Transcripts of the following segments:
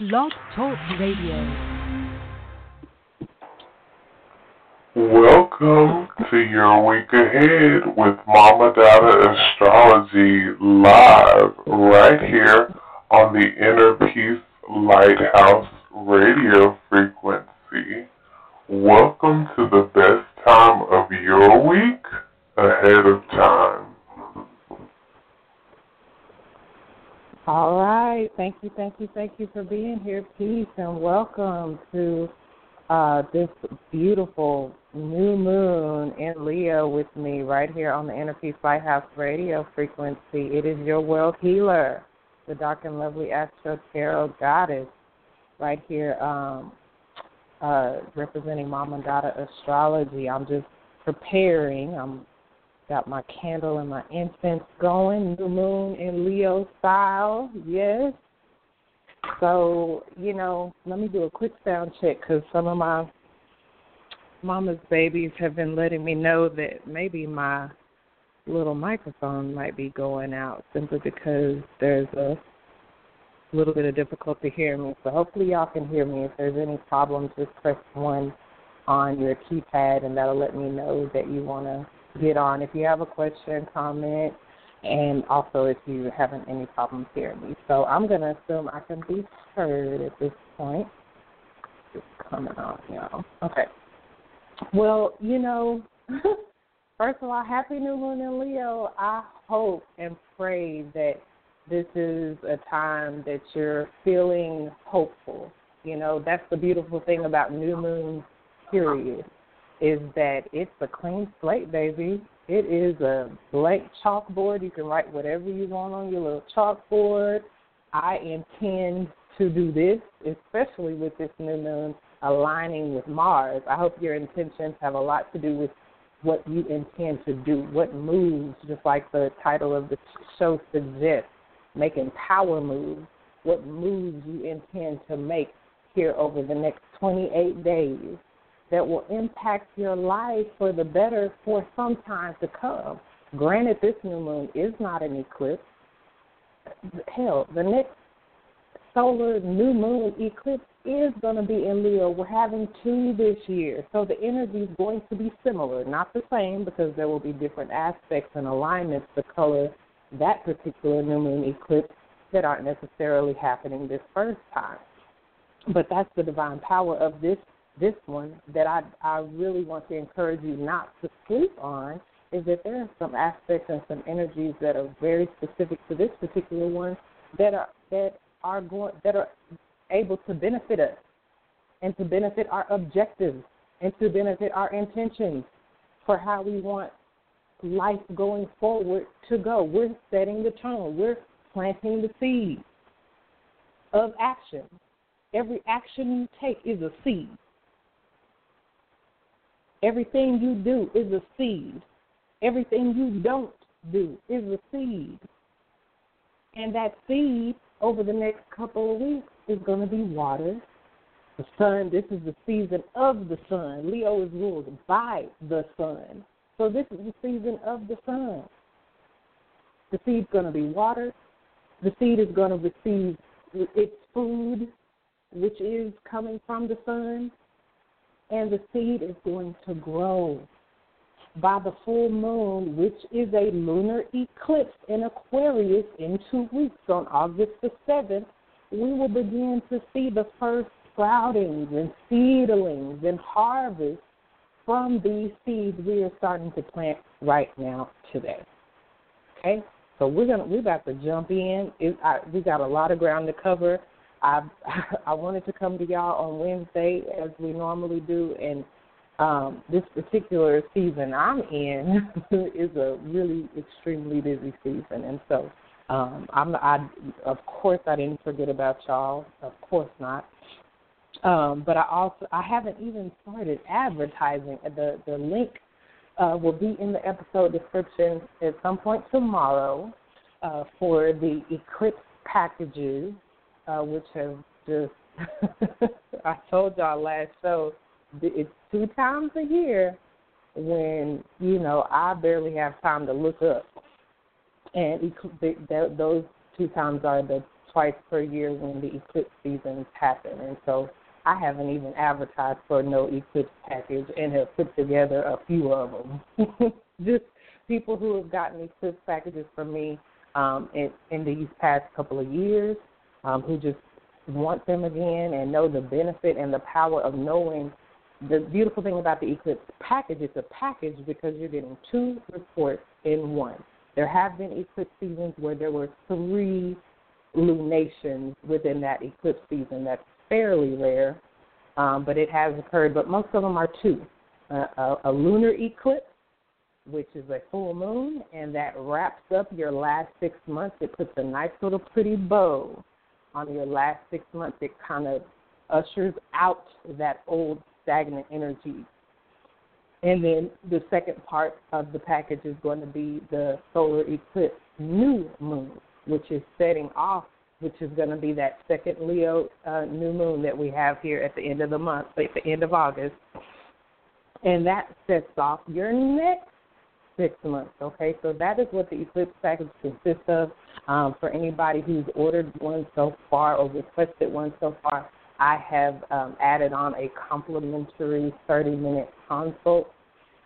Blog Talk Radio. Welcome to your week ahead with Mama Dada Astrology live right here on the Inner Peace Lighthouse radio frequency. Welcome to the best time of your week ahead of time. All right. Thank you, thank you, thank you for being here. Peace and welcome to uh, this beautiful new moon in Leo with me right here on the Inner Peace Lighthouse radio frequency. It is your world healer the dark and lovely Astro Tarot Goddess, right here, um, uh, representing Mama Dada Astrology. I'm just preparing. I'm got my candle and my incense going. New moon in Leo style, yes. So you know, let me do a quick sound check because some of my mama's babies have been letting me know that maybe my little microphone might be going out simply because there's a little bit of difficulty hearing me. So hopefully y'all can hear me. If there's any problems, just press one on your keypad and that'll let me know that you want to get on. If you have a question, comment, and also if you're having any problems hearing me. So I'm going to assume I can be heard at this point. Just coming on, y'all. Okay. Well, you know, First of all, happy new moon in Leo. I hope and pray that this is a time that you're feeling hopeful. You know, that's the beautiful thing about new moon period is that it's a clean slate, baby. It is a blank chalkboard. You can write whatever you want on your little chalkboard. I intend to do this, especially with this new moon aligning with Mars. I hope your intentions have a lot to do with what you intend to do, what moves, just like the title of the show suggests, making power moves, what moves you intend to make here over the next 28 days that will impact your life for the better for some time to come. Granted, this new moon is not an eclipse. Hell, the next solar new moon eclipse is going to be in Leo. We're having two this year. So the energy is going to be similar, not the same because there will be different aspects and alignments to color that particular new moon eclipse that aren't necessarily happening this first time. But that's the divine power of this this one that I I really want to encourage you not to sleep on is that there are some aspects and some energies that are very specific to this particular one that are that are going that are able to benefit us and to benefit our objectives and to benefit our intentions for how we want life going forward to go. We're setting the tone. We're planting the seed of action. Every action you take is a seed. Everything you do is a seed. Everything you don't do is a seed. And that seed over the next couple of weeks is going to be water. The sun, this is the season of the sun. Leo is ruled by the sun. So this is the season of the sun. The seed's going to be watered. The seed is going to receive its food, which is coming from the sun. And the seed is going to grow by the full moon, which is a lunar eclipse in Aquarius in two weeks on August the 7th, we will begin to see the first sproutings and seedlings and harvest from these seeds we are starting to plant right now today. Okay, so we're gonna we're about to jump in. It, I, we got a lot of ground to cover. I I wanted to come to y'all on Wednesday as we normally do, and um, this particular season I'm in is a really extremely busy season, and so Um, I'm, I, of course, I didn't forget about y'all. Of course not. Um, but I also I haven't even started advertising. The the link uh, will be in the episode description at some point tomorrow uh, for the Eclipse packages, uh, which have just I told y'all last show it's two times a year when you know I barely have time to look up, and those two times are the twice per year when the eclipse seasons happen, and so I haven't even advertised for no eclipse package and have put together a few of them. Just people who have gotten eclipse packages from me um, in, in these past couple of years, um, who just want them again and know the benefit and the power of knowing the beautiful thing about the Eclipse package, it's a package because you're getting two reports in one. There have been eclipse seasons where there were three lunations within that eclipse season. That's fairly rare, um, but it has occurred. But most of them are two uh, a, a lunar eclipse, which is a full moon, and that wraps up your last six months. It puts a nice little pretty bow on your last six months. It kind of ushers out that old stagnant energy. And then the second part of the package is going to be the solar eclipse new moon, which is setting off, which is going to be that second Leo uh, new moon that we have here at the end of the month, at the end of August. And that sets off your next six months. Okay, so that is what the eclipse package consists of. Um, for anybody who's ordered one so far or requested one so far, I have um, added on a complimentary 30 minute consult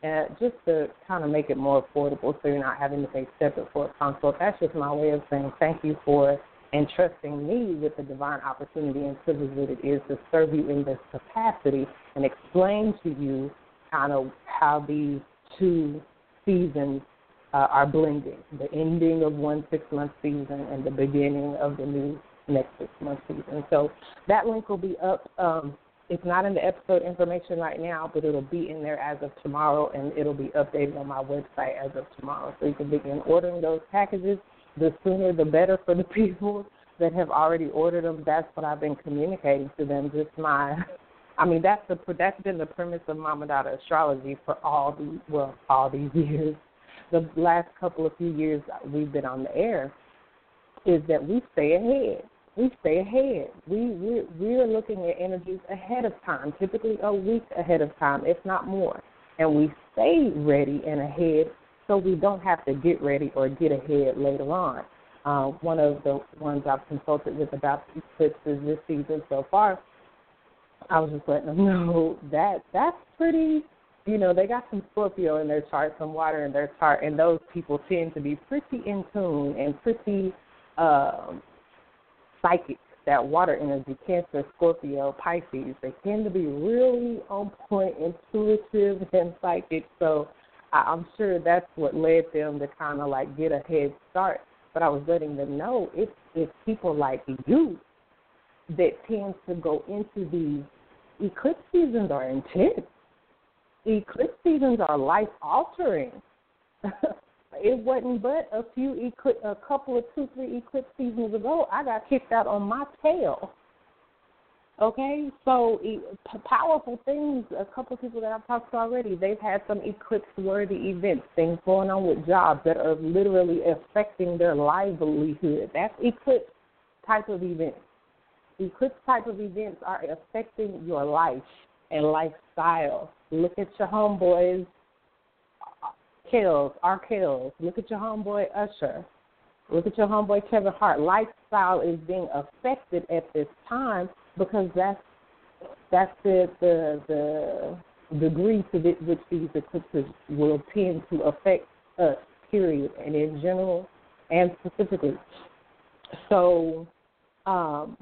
uh, just to kind of make it more affordable so you're not having to pay separate for a consult. That's just my way of saying thank you for entrusting me with the divine opportunity and privilege that it is to serve you in this capacity and explain to you kind of how these two seasons uh, are blending the ending of one six month season and the beginning of the new next six month season. So that link will be up. Um, it's not in the episode information right now, but it'll be in there as of tomorrow, and it'll be updated on my website as of tomorrow. So you can begin ordering those packages. The sooner, the better for the people that have already ordered them. That's what I've been communicating to them. Just my, I mean, that's the that's been the premise of Mama Dada Astrology for all the well all these years. The last couple of few years we've been on the air is that we stay ahead we stay ahead. We we we are looking at energies ahead of time, typically a week ahead of time, if not more, and we stay ready and ahead so we don't have to get ready or get ahead later on. Uh, one of the ones I've consulted with about eclipses this season so far, I was just letting them know that that's pretty. You know, they got some Scorpio in their chart, some water in their chart, and those people tend to be pretty in tune and pretty. Um, psychic, that water energy, Cancer, Scorpio, Pisces, they tend to be really on point, intuitive, and psychic. So I'm sure that's what led them to kind of like get a head start. But I was letting them know it's it's people like you that tends to go into these eclipse seasons are intense. Eclipse seasons are life altering. It wasn't but a few eclipse, a couple of two, three eclipse seasons ago, I got kicked out on my tail. Okay, so powerful things. A couple of people that I've talked to already, they've had some eclipse-worthy events, things going on with jobs that are literally affecting their livelihood. That's eclipse type of events. Eclipse type of events are affecting your life and lifestyle. Look at your homeboys Kills, our Kills. Look at your homeboy Usher. Look at your homeboy Kevin Hart. Lifestyle is being affected at this time because that's that's the the the degree to which these eclipses will tend to affect us. Period, and in general and specifically. So, um,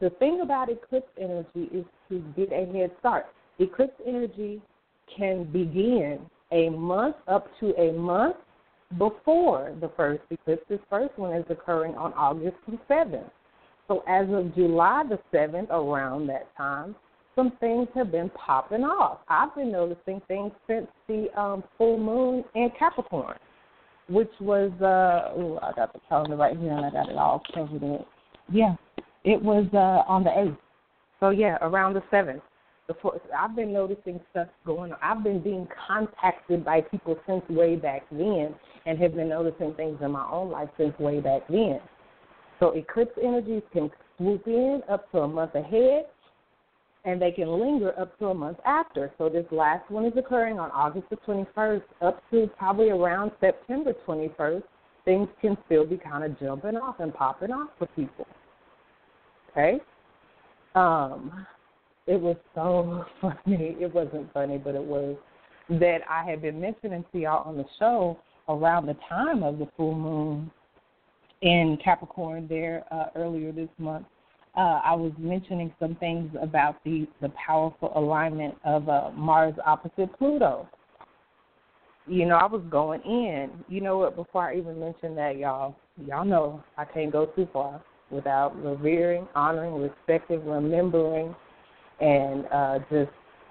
the thing about eclipse energy is to get a head start. Eclipse energy can begin a month up to a month before the first eclipse. This first one is occurring on August the 7th. So as of July the 7th, around that time, some things have been popping off. I've been noticing things since the um, full moon in Capricorn. which was uh ooh, I got the calendar right here and I got it all covered up. Yeah, it was uh on the eighth. So yeah, around the seventh. Before I've been noticing stuff going on. I've been being contacted by people since way back then, and have been noticing things in my own life since way back then. So eclipse energies can swoop in up to a month ahead, and they can linger up to a month after. So this last one is occurring on August the 21st, up to probably around September 21st. Things can still be kind of jumping off and popping off for people. Okay. Um, it was so funny. It wasn't funny, but it was that I had been mentioning to y'all on the show around the time of the full moon in Capricorn there uh, earlier this month. Uh, I was mentioning some things about the the powerful alignment of uh, Mars opposite Pluto. You know, I was going in. You know what? Before I even mention that, y'all, y'all know I can't go too far without revering, honoring, respecting, remembering, and uh, just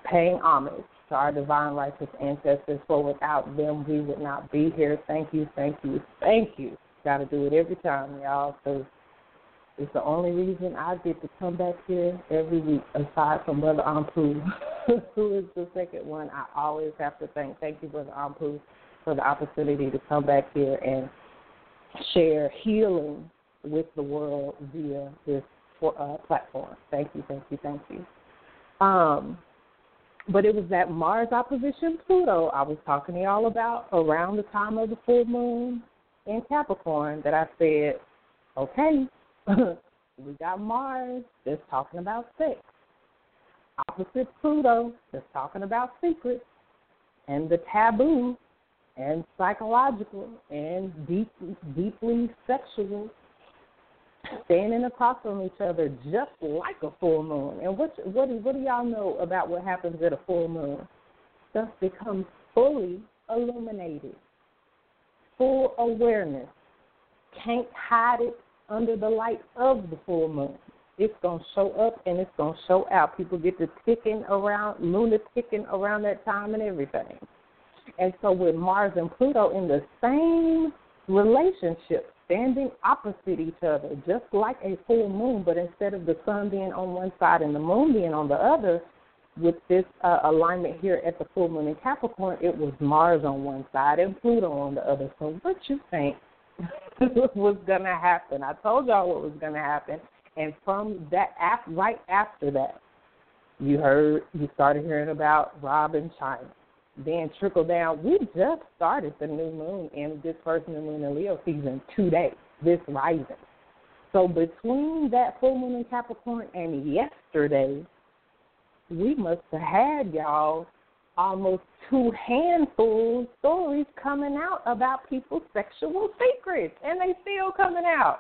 paying homage to our divine righteous ancestors. For without them, we would not be here. Thank you, thank you, thank you. Got to do it every time, y'all, because it's the only reason I get to come back here every week, aside from Brother Ampu, who is the second one. I always have to thank. Thank you, Brother Ampu, for the opportunity to come back here and share healing with the world via this for, uh, platform. Thank you, thank you, thank you. Um, but it was that Mars opposition Pluto I was talking to y'all about around the time of the full moon in Capricorn that I said, okay, we got Mars that's talking about sex. Opposite Pluto that's talking about secrets and the taboo and psychological and deep, deeply sexual standing across from each other just like a full moon. And what what do, what do y'all know about what happens at a full moon? Stuff becomes fully illuminated, full awareness. Can't hide it under the light of the full moon. It's gonna show up and it's gonna show out. People get to ticking around, Luna ticking around that time and everything. And so with Mars and Pluto in the same relationship, standing opposite each other, just like a full moon, but instead of the sun being on one side and the moon being on the other, with this uh, alignment here at the full moon in Capricorn, it was Mars on one side and Pluto on the other. So what you think was going to happen? I told y'all what was going to happen. And from that, right after that, you heard, you started hearing about Rob and Chyna then trickle down. We just started the new moon in this first new moon in Leo season today, this rising. So between that full moon in Capricorn and yesterday, we must have had y'all almost two handfuls stories coming out about people's sexual secrets, and they still coming out.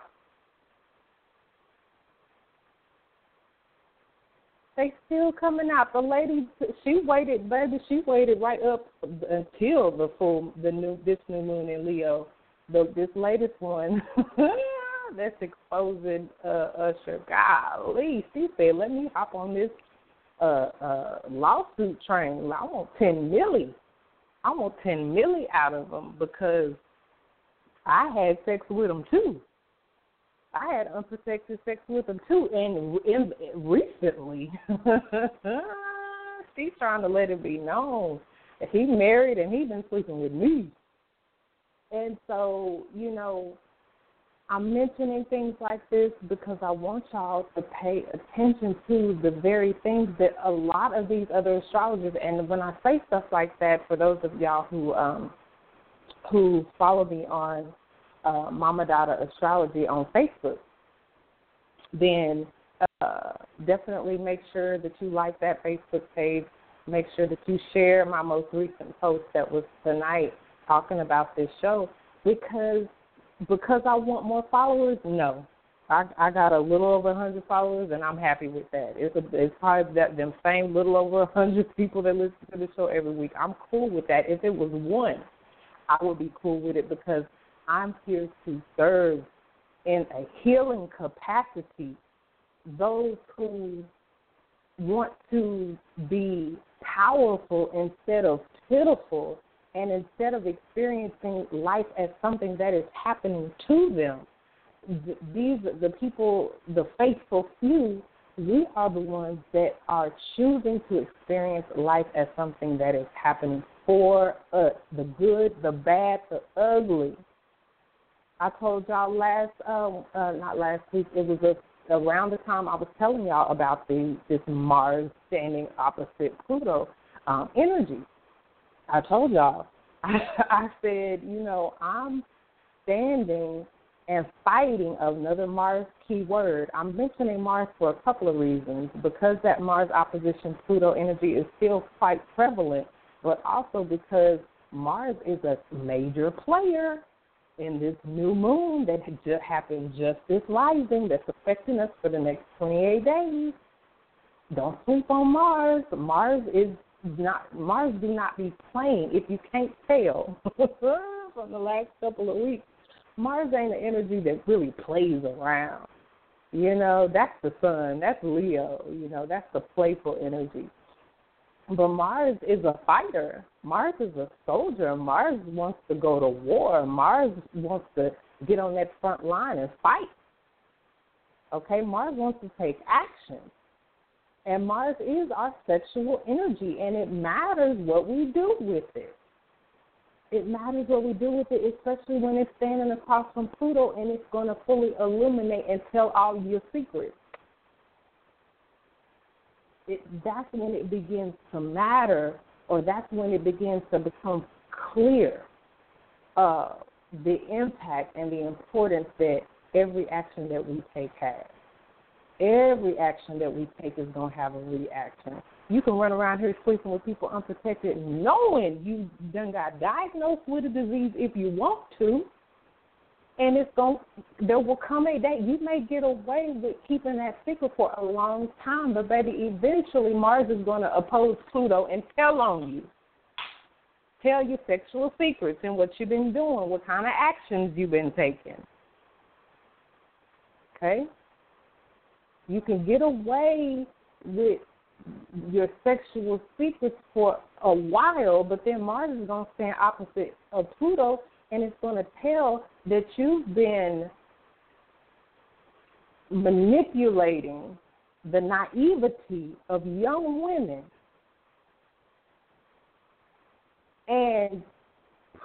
They still coming out. The lady, she waited, baby. She waited right up until the full, the new, this new moon in Leo. The this latest one, that's exposing uh, Usher. Golly, she said, "Let me hop on this uh, uh, lawsuit train. I want ten milli. I want ten milli out of them because I had sex with them too." I had unprotected sex with him too, and in, recently, she's trying to let it be known that he married and he's been sleeping with me. And so, you know, I'm mentioning things like this because I want y'all to pay attention to the very things that a lot of these other astrologers and when I say stuff like that, for those of y'all who um who follow me on uh, Mama Dada Astrology on Facebook, then uh, definitely make sure that you like that Facebook page. Make sure that you share my most recent post that was tonight talking about this show because because I want more followers. No, I I got a little over a hundred followers and I'm happy with that. It's a, it's probably that them same little over a hundred people that listen to the show every week. I'm cool with that. If it was one, I would be cool with it because I'm here to serve in a healing capacity those who want to be powerful instead of pitiful And instead of experiencing life as something that is happening to them, th- these the people, the faithful few, we are the ones that are choosing to experience life as something that is happening for us, the good, the bad, the ugly. I told y'all last, uh, uh, not last week, it was a, around the time I was telling y'all about the this Mars standing opposite Pluto um, energy. I told y'all, I, I said, you know, I'm standing and fighting another Mars keyword. I'm mentioning Mars for a couple of reasons because that Mars opposition Pluto energy is still quite prevalent, but also because Mars is a major player in this new moon that just happened just this rising that's affecting us for the next 28 days. Don't sleep on Mars. Mars is not Mars do not be playing. If you can't tell from the last couple of weeks, Mars ain't an energy that really plays around. You know, that's the sun. That's Leo. You know, that's the playful energy. But Mars is a fighter. Mars is a soldier. Mars wants to go to war. Mars wants to get on that front line and fight. Okay, Mars wants to take action. And Mars is our sexual energy, and it matters what we do with it. It matters what we do with it, especially when it's standing across from Pluto and it's going to fully illuminate and tell all your secrets. It, that's when it begins to matter, or that's when it begins to become clear uh, the impact and the importance that every action that we take has. Every action that we take is going to have a reaction. You can run around here sleeping with people unprotected, knowing you done got diagnosed with a disease if you want to, and it's going. There will come a day you may get away with keeping that secret for a long time, but baby, eventually Mars is going to oppose Pluto and tell on you, tell you sexual secrets and what you've been doing, what kind of actions you've been taking. Okay you can get away with your sexual secrets for a while, but then Mars is going to stand opposite of Pluto, and it's going to tell that you've been manipulating the naivety of young women and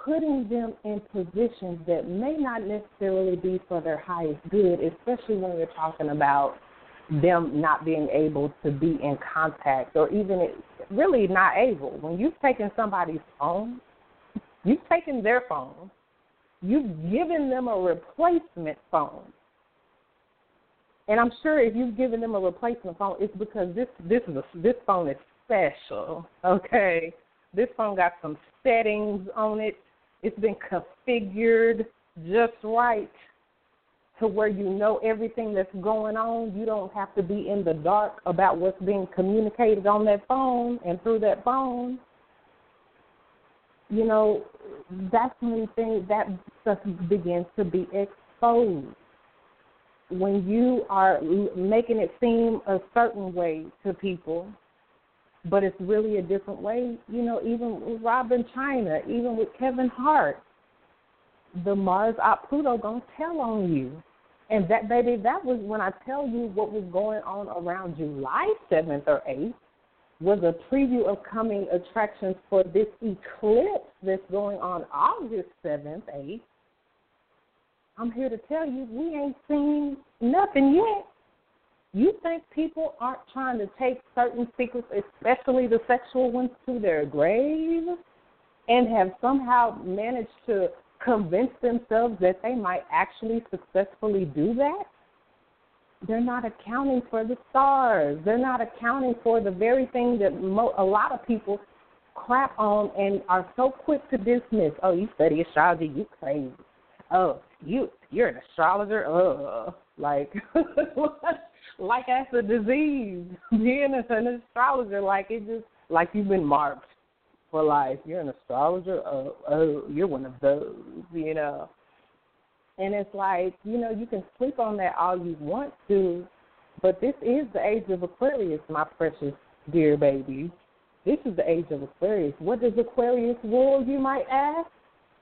putting them in positions that may not necessarily be for their highest good, especially when we're talking about them not being able to be in contact or even really not able. When you've taken somebody's phone, you've taken their phone, you've given them a replacement phone. And I'm sure if you've given them a replacement phone, it's because this this is a, this phone is special. Okay, this phone got some settings on it. It's been configured just right to where you know everything that's going on. You don't have to be in the dark about what's being communicated on that phone and through that phone. You know, that's when things that stuff begins to be exposed. When you are making it seem a certain way to people, but it's really a different way. You know, even with Rob and Chyna, even with Kevin Hart, the Mars op Pluto gonna tell on you. And that baby, that was when I tell you what was going on around July seventh or eighth was a preview of coming attractions for this eclipse that's going on August seventh, eighth. I'm here to tell you we ain't seen nothing yet. You think people aren't trying to take certain secrets, especially the sexual ones, to their grave and have somehow managed to convince themselves that they might actually successfully do that, they're not accounting for the stars. They're not accounting for the very thing that mo- a lot of people crap on and are so quick to dismiss. Oh, you study astrology, you crazy. Oh, you you're an astrologer. Uh, like like that's a disease. Being an astrologer, like it just like you've been marked for life. You're an astrologer. Oh, oh, you're one of those, you know. And it's like, you know, you can sleep on that all you want to, but this is the age of Aquarius, my precious dear baby. This is the age of Aquarius. What does Aquarius rule, you might ask?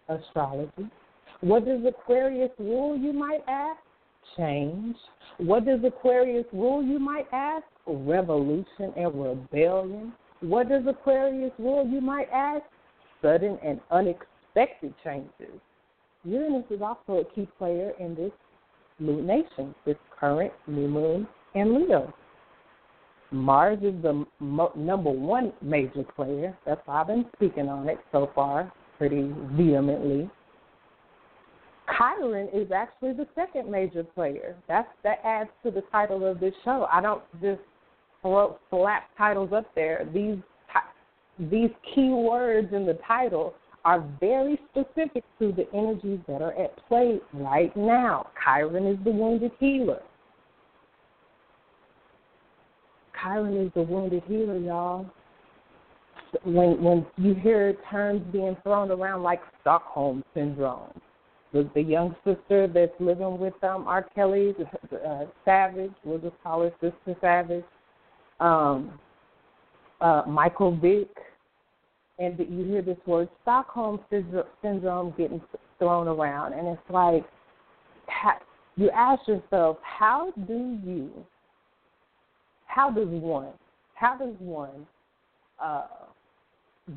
Astrology. What does Aquarius rule, you might ask? Change. What does Aquarius rule, you might ask? Revolution and rebellion. What does Aquarius rule, you might ask? Sudden and unexpected changes. Uranus is also a key player in this lunation, this current new moon in Leo. Mars is the mo- number one major player. That's why I've been speaking on it so far pretty vehemently. Chiron is actually the second major player. That's that adds to the title of this show. I don't just throw slap titles up there. These these key words in the title are very specific to the energies that are at play right now. Chiron is the wounded healer. Chiron is the wounded healer, y'all. When when you hear terms being thrown around like Stockholm syndrome, the the young sister that's living with um R. Kelly, uh, Savage, we'll just call her Sister Savage, um, uh, Michael Vick, and you hear this word Stockholm syndrome getting thrown around, and it's like you ask yourself, how do you, how does one, how does one uh,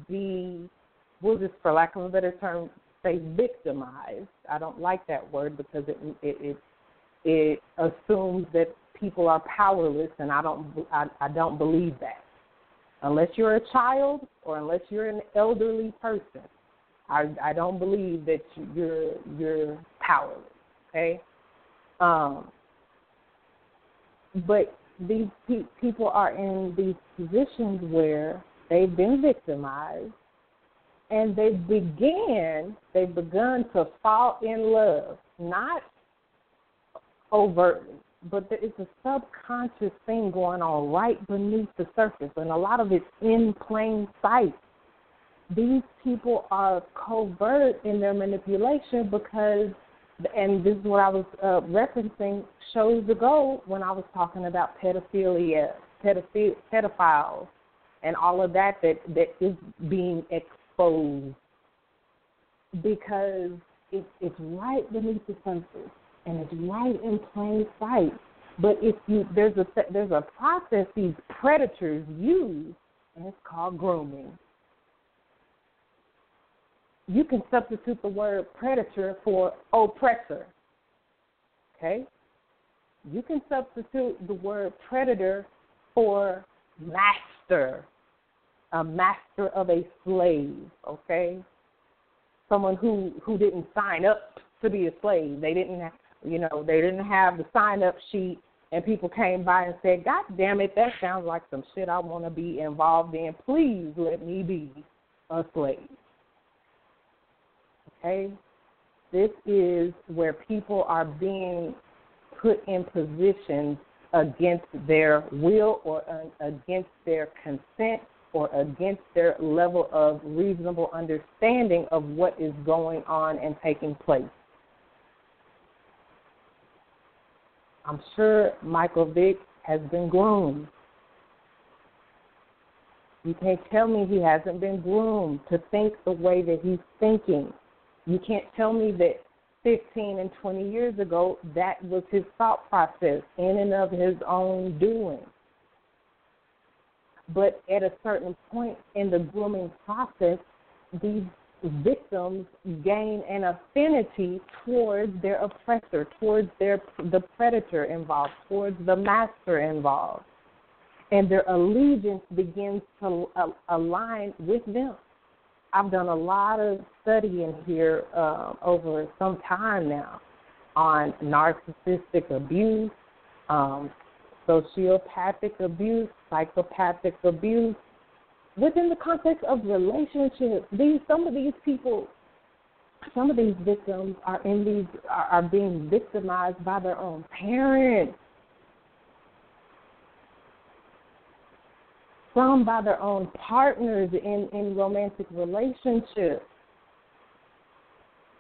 be, we'll just, for lack of a better term, say victimized. I don't like that word because it it it, it assumes that people are powerless, and I don't I, I don't believe that unless you're a child or unless you're an elderly person. I I don't believe that you're you're powerless. Okay, um, but these pe- people are in these positions where they've been victimized, and they began they've begun to fall in love, not overtly, but there is a subconscious thing going on right beneath the surface, and a lot of it's in plain sight. These people are covert in their manipulation because, and this is what I was uh, referencing shows ago when I was talking about pedophilia, pedoph- pedophiles, and all of that that that is being exposed because it, it's right beneath the surface and it's right in plain sight. But if you there's a there's a process these predators use, and it's called grooming. You can substitute the word predator for oppressor. Okay? You can substitute the word predator for master, a master of a slave, okay? Someone who who didn't sign up to be a slave. They didn't you know, they didn't have the sign up sheet and people came by and said, God damn it, that sounds like some shit I want to be involved in. Please let me be a slave. Okay? This is where people are being put in positions against their will or against their consent or against their level of reasonable understanding of what is going on and taking place. I'm sure Michael Vick has been groomed. You can't tell me he hasn't been groomed to think the way that he's thinking. You can't tell me that 15 and 20 years ago that was his thought process in and of his own doing. But at a certain point in the grooming process, these victims gain an affinity towards their oppressor, towards their the predator involved, towards the master involved, and their allegiance begins to uh, align with them. I've done a lot of studying here uh, over some time now on narcissistic abuse, um, sociopathic abuse, psychopathic abuse, within the context of relationships, these some of these people, some of these victims are in these are, are being victimized by their own parents. Some by their own partners in, in romantic relationships.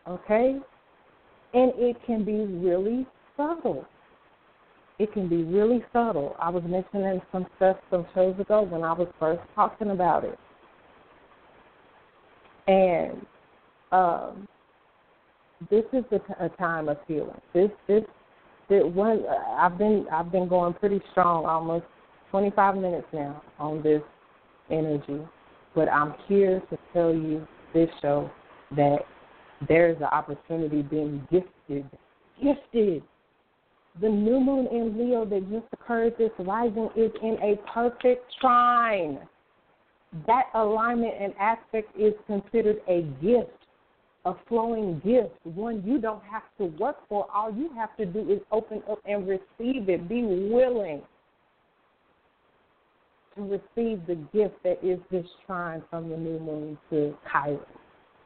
Okay? And it can be really subtle. It can be really subtle. I was mentioning some stuff some shows ago when I was first talking about it. And um, this is a, a time of healing. This this that one I've been I've been going pretty strong, almost 25 minutes now on this energy, but I'm here to tell you this show that there's an opportunity being gifted, gifted. The new moon in Leo that just occurred this rising is in a perfect trine. That alignment and aspect is considered a gift a flowing gift, one you don't have to work for. All you have to do is open up and receive it. Be willing to receive the gift that is this trine from the new moon to Chiron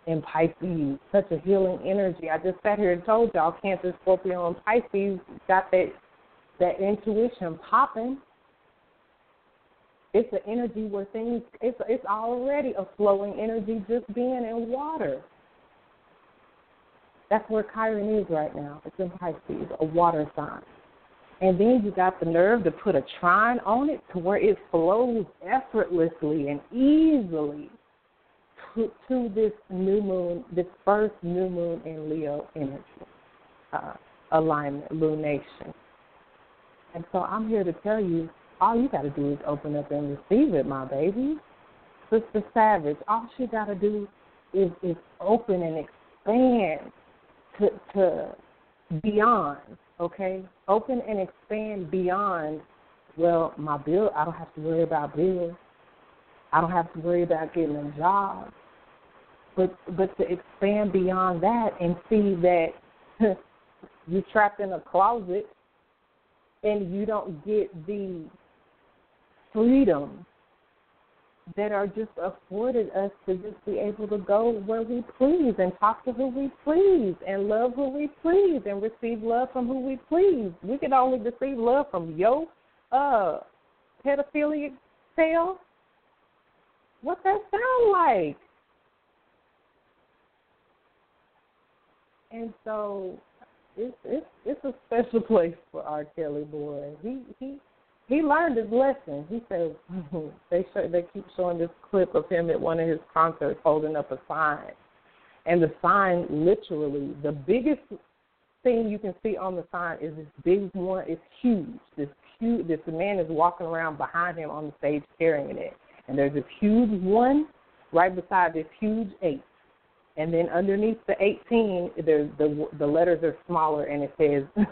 in Pisces. Such a healing energy. I just sat here and told y'all Cancer, Scorpio, and Pisces got that that intuition popping. It's an energy where things it's it's already a flowing energy just being in water. That's where Chiron is right now. It's in Pisces, a water sign. And then you got the nerve to put a trine on it to where it flows effortlessly and easily to, this new moon, this first new moon in Leo energy uh, alignment, lunation. And so I'm here to tell you, all you got to do is open up and receive it, my baby. Sister Savage, all she got to do is, is open and expand to, to beyond, okay? Open and expand beyond, well, my bill, I don't have to worry about bills. I don't have to worry about getting a job. But but to expand beyond that and see that you're trapped in a closet and you don't get the freedom that are just afforded us to just be able to go where we please and talk to who we please and love who we please and receive love from who we please. We can only receive love from your uh pedophilia tail. What that sound like? And so it's it's it's a special place for R. Kelly boy. He he he learned his lesson. He said they show, they keep showing this clip of him at one of his concerts holding up a sign, and the sign literally the biggest thing you can see on the sign is this big one. It's huge. This huge. This man is walking around behind him on the stage carrying it, and there's this huge one right beside this huge eight. And then underneath the 18, there's the the letters are smaller, and it says,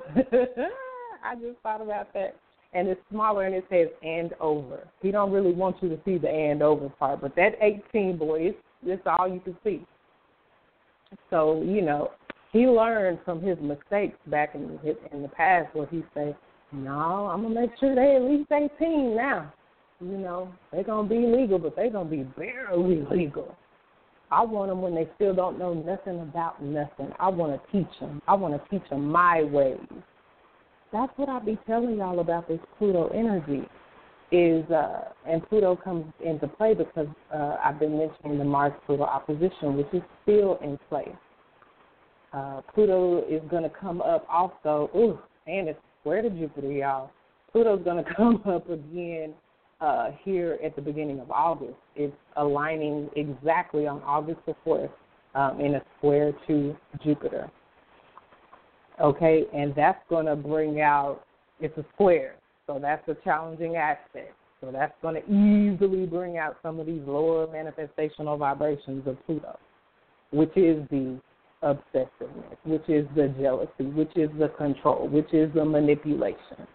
"I just thought about that." and it's smaller and it says and over. He don't really want you to see the and over part, but that 18 boy, it's, it's all you can see. So you know, he learned from his mistakes back in his, in the past where he said, "No, I'm gonna make sure they at least 18 now. You know, they're gonna be legal, but they're gonna be barely legal." I want them when they still don't know nothing about nothing. I want to teach them. I want to teach them my ways that's what I be telling y'all about this Pluto energy. Is uh, and Pluto comes into play because uh, I've been mentioning the Mars Pluto opposition, which is still in place. Uh, Pluto is going to come up also. Ooh, and it's square to Jupiter, y'all. Pluto's going to come up again uh, here at the beginning of August. It's aligning exactly on August the 4th um, in a square to Jupiter okay, and that's going to bring out it's a square, so that's a challenging aspect. So that's going to easily bring out some of these lower manifestational vibrations of Pluto, which is the obsessiveness, which is the jealousy, which is the control, which is the manipulation,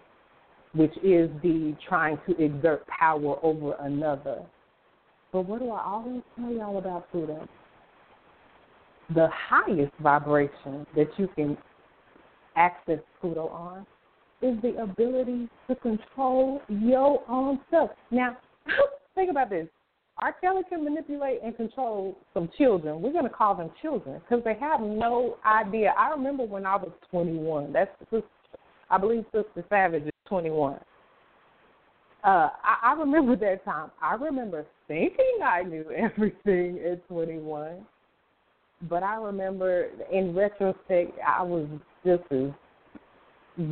which is the trying to exert power over another. But what do I always tell y'all about Pluto? The highest vibration that you can access Pluto on is the ability to control your own self. Now, think about this. R. Kelly can manipulate and control some children. We're going to call them children because they have no idea. I remember when I was 21. That's I believe Sister Savage is 21. Uh, I, I remember that time. I remember thinking I knew everything at 21, but I remember in retrospect I was just as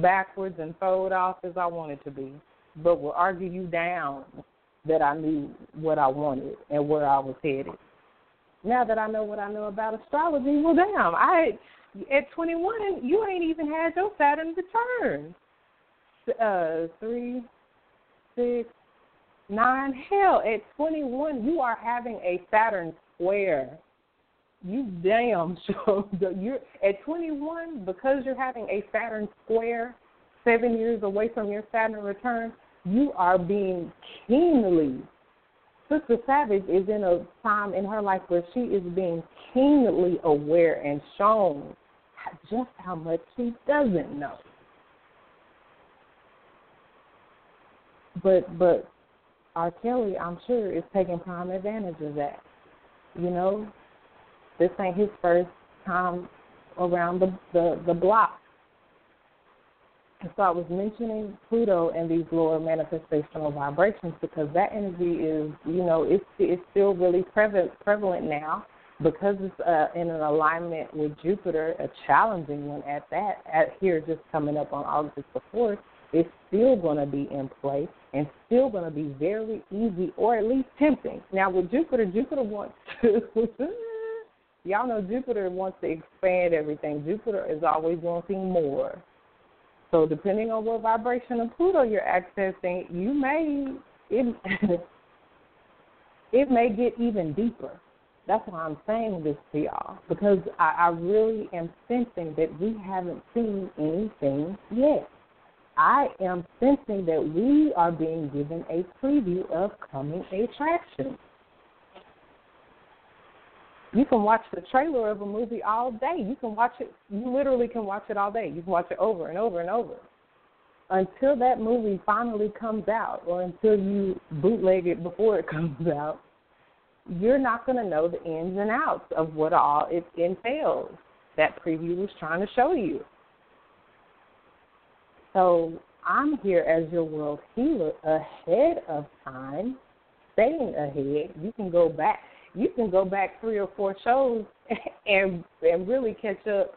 backwards and throw off as I wanted to be, but will argue you down that I knew what I wanted and where I was headed. Now that I know what I know about astrology, well, damn, I at 21, you ain't even had your Saturn return. Uh, three, six, nine. Hell, at 21, you are having a Saturn square. You damn sure you're at 21 because you're having a Saturn square, seven years away from your Saturn return. You are being keenly. Sister Savage is in a time in her life where she is being keenly aware and shown just how much she doesn't know. But but R. Kelly, I'm sure, is taking prime advantage of that. You know, this ain't his first time around the the, the block. And so I was mentioning Pluto and these lower manifestational vibrations because that energy is, you know, it's it's still really prevalent prevalent now because it's uh, in an alignment with Jupiter, a challenging one at that. At here, just coming up on August the fourth, it's still going to be in play and still going to be very easy or at least tempting. Now, with Jupiter, Jupiter wants to. y'all know Jupiter wants to expand everything. Jupiter is always wanting more. So, depending on what vibration of Pluto you're accessing, you may it it may get even deeper. That's why I'm saying this to y'all because I, I really am sensing that we haven't seen anything yet. I am sensing that we are being given a preview of coming attractions. You can watch the trailer of a movie all day. You can watch it. You literally can watch it all day. You can watch it over and over and over until that movie finally comes out, or until you bootleg it before it comes out. You're not going to know the ins and outs of what all it entails. That preview was trying to show you. So I'm here as your world healer ahead of time, staying ahead. You can go back. You can go back three or four shows and and really catch up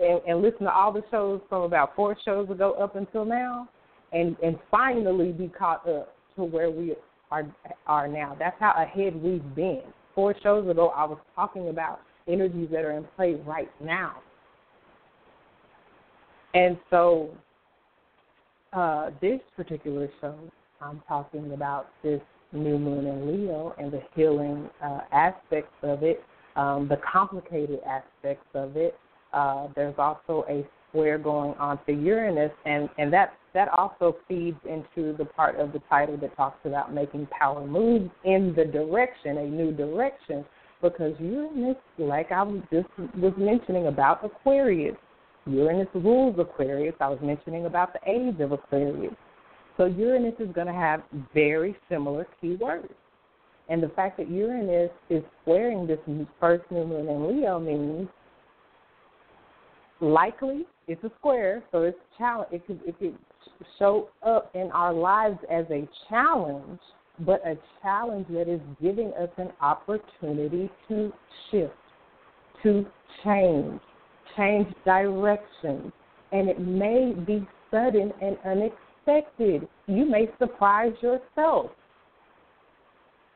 and, and listen to all the shows from about four shows ago up until now, and and finally be caught up to where we are are now. That's how ahead we've been. Four shows ago, I was talking about energies that are in play right now, and so uh, this particular show, I'm talking about this new moon in Leo and the healing uh, aspects of it, um, the complicated aspects of it. Uh, there's also a square going on to Uranus, and and that that also feeds into the part of the title that talks about making power moves in the direction, a new direction, because Uranus, like I was just was mentioning about Aquarius, Uranus rules Aquarius. I was mentioning about the age of Aquarius. So Uranus is going to have very similar keywords. And the fact that Uranus is squaring this first new moon in Leo means likely it's a square, so it's challenge. It could it could show up in our lives as a challenge, but a challenge that is giving us an opportunity to shift, to change, change direction, and it may be sudden and unexpected. You may surprise yourself.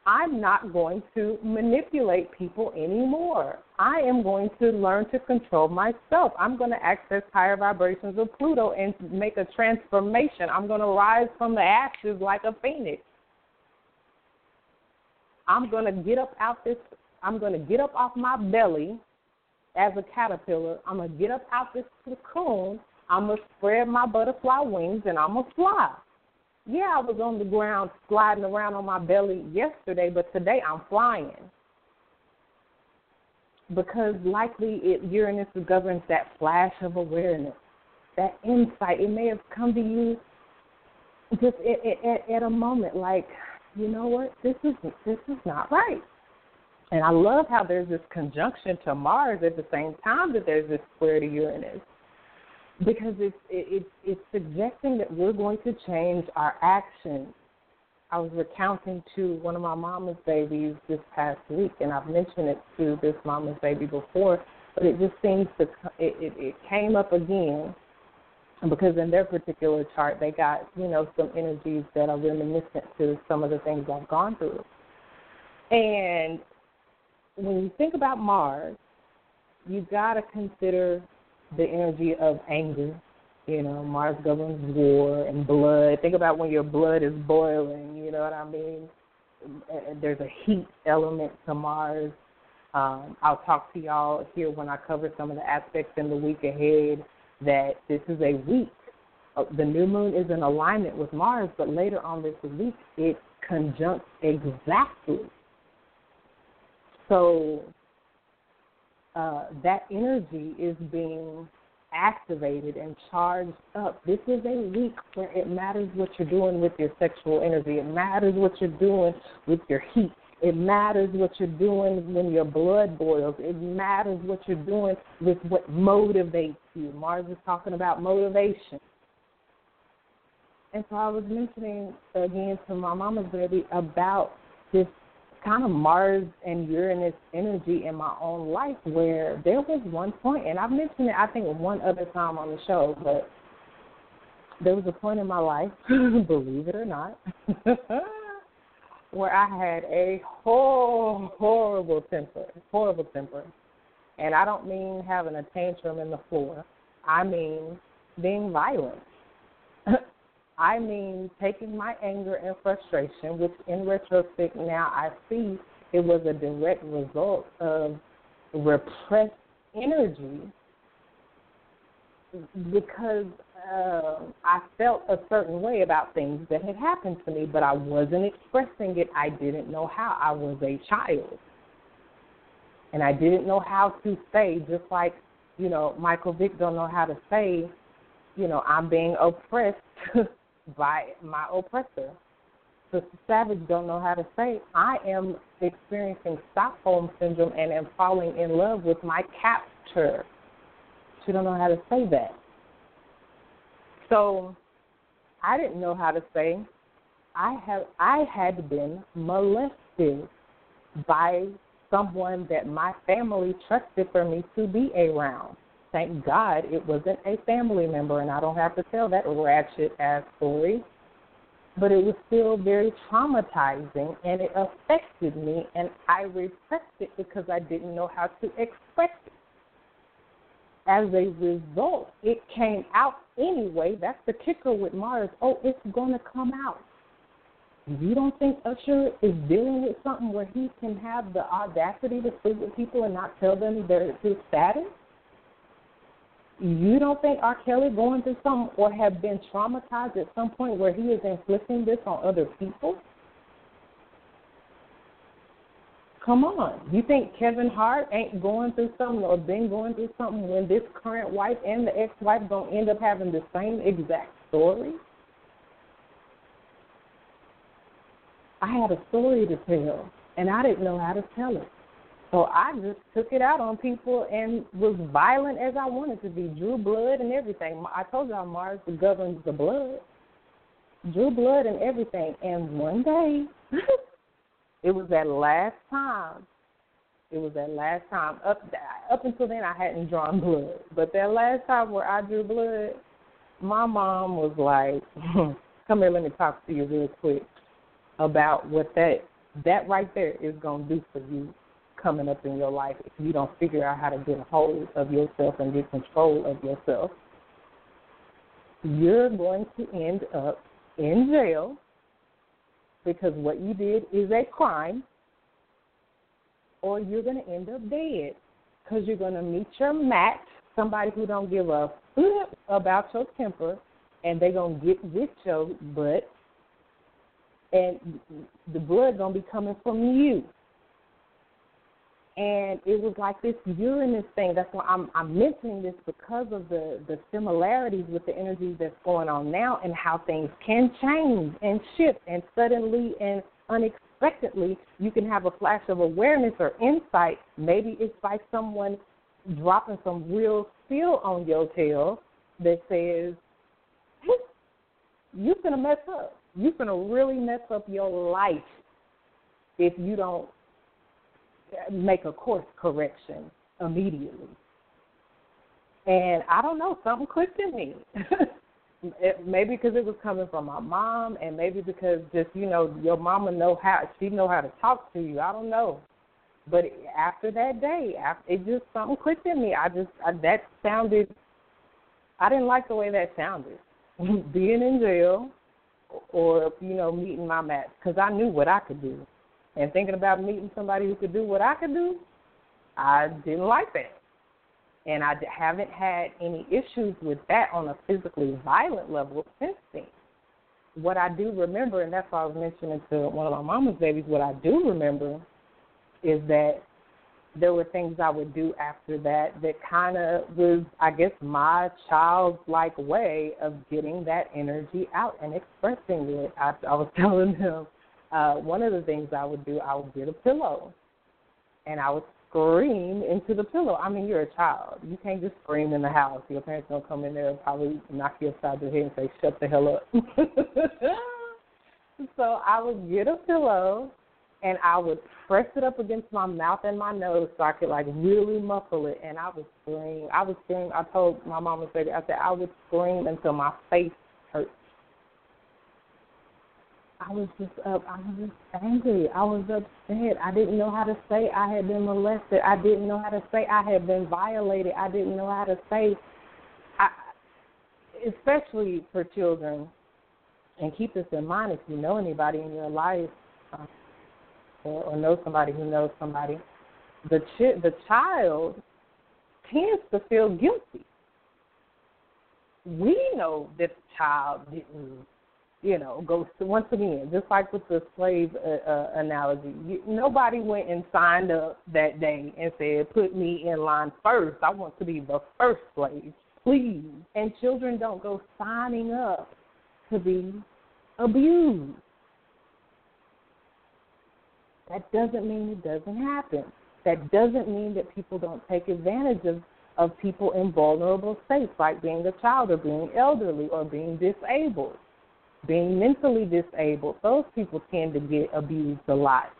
I'm not going to manipulate people anymore. I am going to learn to control myself. I'm going to access higher vibrations of Pluto and make a transformation. I'm going to rise from the ashes like a phoenix. I'm going to get up out this I'm going to get up off my belly as a caterpillar. I'm going to get up out this cocoon. I'm going to spread my butterfly wings and I'm going to fly. Yeah, I was on the ground sliding around on my belly yesterday, but today I'm flying. Because likely it, Uranus governs that flash of awareness, that insight. It may have come to you just at, at, at a moment like, you know what, this is this is not right. And I love how there's this conjunction to Mars at the same time that there's this square to Uranus. Because it's it, it, it's suggesting that we're going to change our actions. I was recounting to one of my mama's babies this past week, and I've mentioned it to this mama's baby before, but it just seems to it, it, it came up again because in their particular chart they got you know some energies that are reminiscent to some of the things I've gone through. And when you think about Mars, you got to consider the energy of anger. You know, Mars governs war and blood. Think about when your blood is boiling. You know what I mean? There's a heat element to Mars. Um, I'll talk to y'all here when I cover some of the aspects in the week ahead that this is a week. Uh, the new moon is in alignment with Mars, but later on this week it conjuncts exactly. So uh, that energy is being activated and charged up. This is a week where it matters what you're doing with your sexual energy. It matters what you're doing with your heat. It matters what you're doing when your blood boils. It matters what you're doing with what motivates you. Mars is talking about motivation. And so I was mentioning again to my mama's baby about this kind of Mars and Uranus energy in my own life where there was one point, and I've mentioned it I think one other time on the show, but there was a point in my life, believe it or not, where I had a whole horrible temper, horrible temper. And I don't mean having a tantrum in the floor. I mean being violent. I mean taking my anger and frustration, which in retrospect now I see it was a direct result of repressed energy because uh, I felt a certain way about things that had happened to me, but I wasn't expressing it. I didn't know how. I was a child. And I didn't know how to say, just like, you know, Michael Vick don't know how to say, you know, I'm being oppressed by my oppressor. The Savage don't know how to say, I am experiencing Stockholm syndrome and am falling in love with my captor. She don't know how to say that. So I didn't know how to say I have I had been molested by someone that my family trusted for me to be around. Thank God it wasn't a family member, and I don't have to tell that ratchet ass story. But it was still very traumatizing, and it affected me, and I repressed it because I didn't know how to express it. As a result, it came out anyway. That's the kicker with Mars. Oh, it's going to come out. You don't think Usher is dealing with something where he can have the audacity to sleep with people and not tell them their his status? You don't think R. Kelly going through something or have been traumatized at some point where he is inflicting this on other people? Come on. You think Kevin Hart ain't going through something or been going through something when this current wife and the ex wife gonna end up having the same exact story? I had a story to tell and I didn't know how to tell it. So I just took it out on people and was violent as I wanted to be. Drew blood and everything. I told y'all Mars governs the blood. Drew blood and everything. And one day, it was that last time. It was that last time. Up up until then, I hadn't drawn blood. But that last time where I drew blood, my mom was like, "Come here, let me talk to you real quick about what that that right there is gonna do for you coming up in your life if you don't figure out how to get a hold of yourself and get control of yourself, you're going to end up in jail because what you did is a crime, or you're going to end up dead because you're going to meet your match, somebody who don't give a about your temper, and they're going to get with your butt, and the blood going to be coming from you and it was like this Uranus thing. That's why I'm I'm mentioning this because of the the similarities with the energy that's going on now and how things can change and shift and suddenly and unexpectedly you can have a flash of awareness or insight. Maybe it's by someone dropping some real steel on your tail that says you're gonna mess up. You're gonna really mess up your life if you don't make a course correction immediately. And I don't know, something clicked in me. it, maybe because it was coming from my mom, and maybe because just you know your mama know how she know how to talk to you. I don't know, but after that day, after, it just something clicked in me. I just I, that sounded. I didn't like the way that sounded. Being in jail, or you know meeting my match, because I knew what I could do, and thinking about meeting somebody who could do what I could do, I didn't like that and I haven't had any issues with that on a physically violent level since then. What I do remember, and that's why I was mentioning to one of my mama's babies, what I do remember is that there were things I would do after that that kind of was, I guess, my childlike way of getting that energy out and expressing it. I, I was telling him uh, one of the things I would do, I would get a pillow and I would scream into the pillow. I mean, you're a child. You can't just scream in the house. Your parents don't come in there and probably knock you upside the head and say, shut the hell up. so I would get a pillow and I would press it up against my mouth and my nose so I could like really muffle it and I would scream. I would scream. I told my mom and said I said I would scream until my face hurt. I was just up. I was just angry. I was upset. I didn't know how to say I had been molested. I didn't know how to say I had been violated. I didn't know how to say, I, especially for children. And keep this in mind if you know anybody in your life, uh, or, or know somebody who knows somebody, the ch- the child tends to feel guilty. We know the child didn't you know, goes to once again, just like with the slave uh, uh, analogy. You, nobody went and signed up that day and said, "Put me in line first. I want to be the first slave, please." And children don't go signing up to be abused. That doesn't mean it doesn't happen. That doesn't mean that people don't take advantage of of people in vulnerable states, like being a child or being elderly or being disabled being mentally disabled, those people tend to get abused a lot.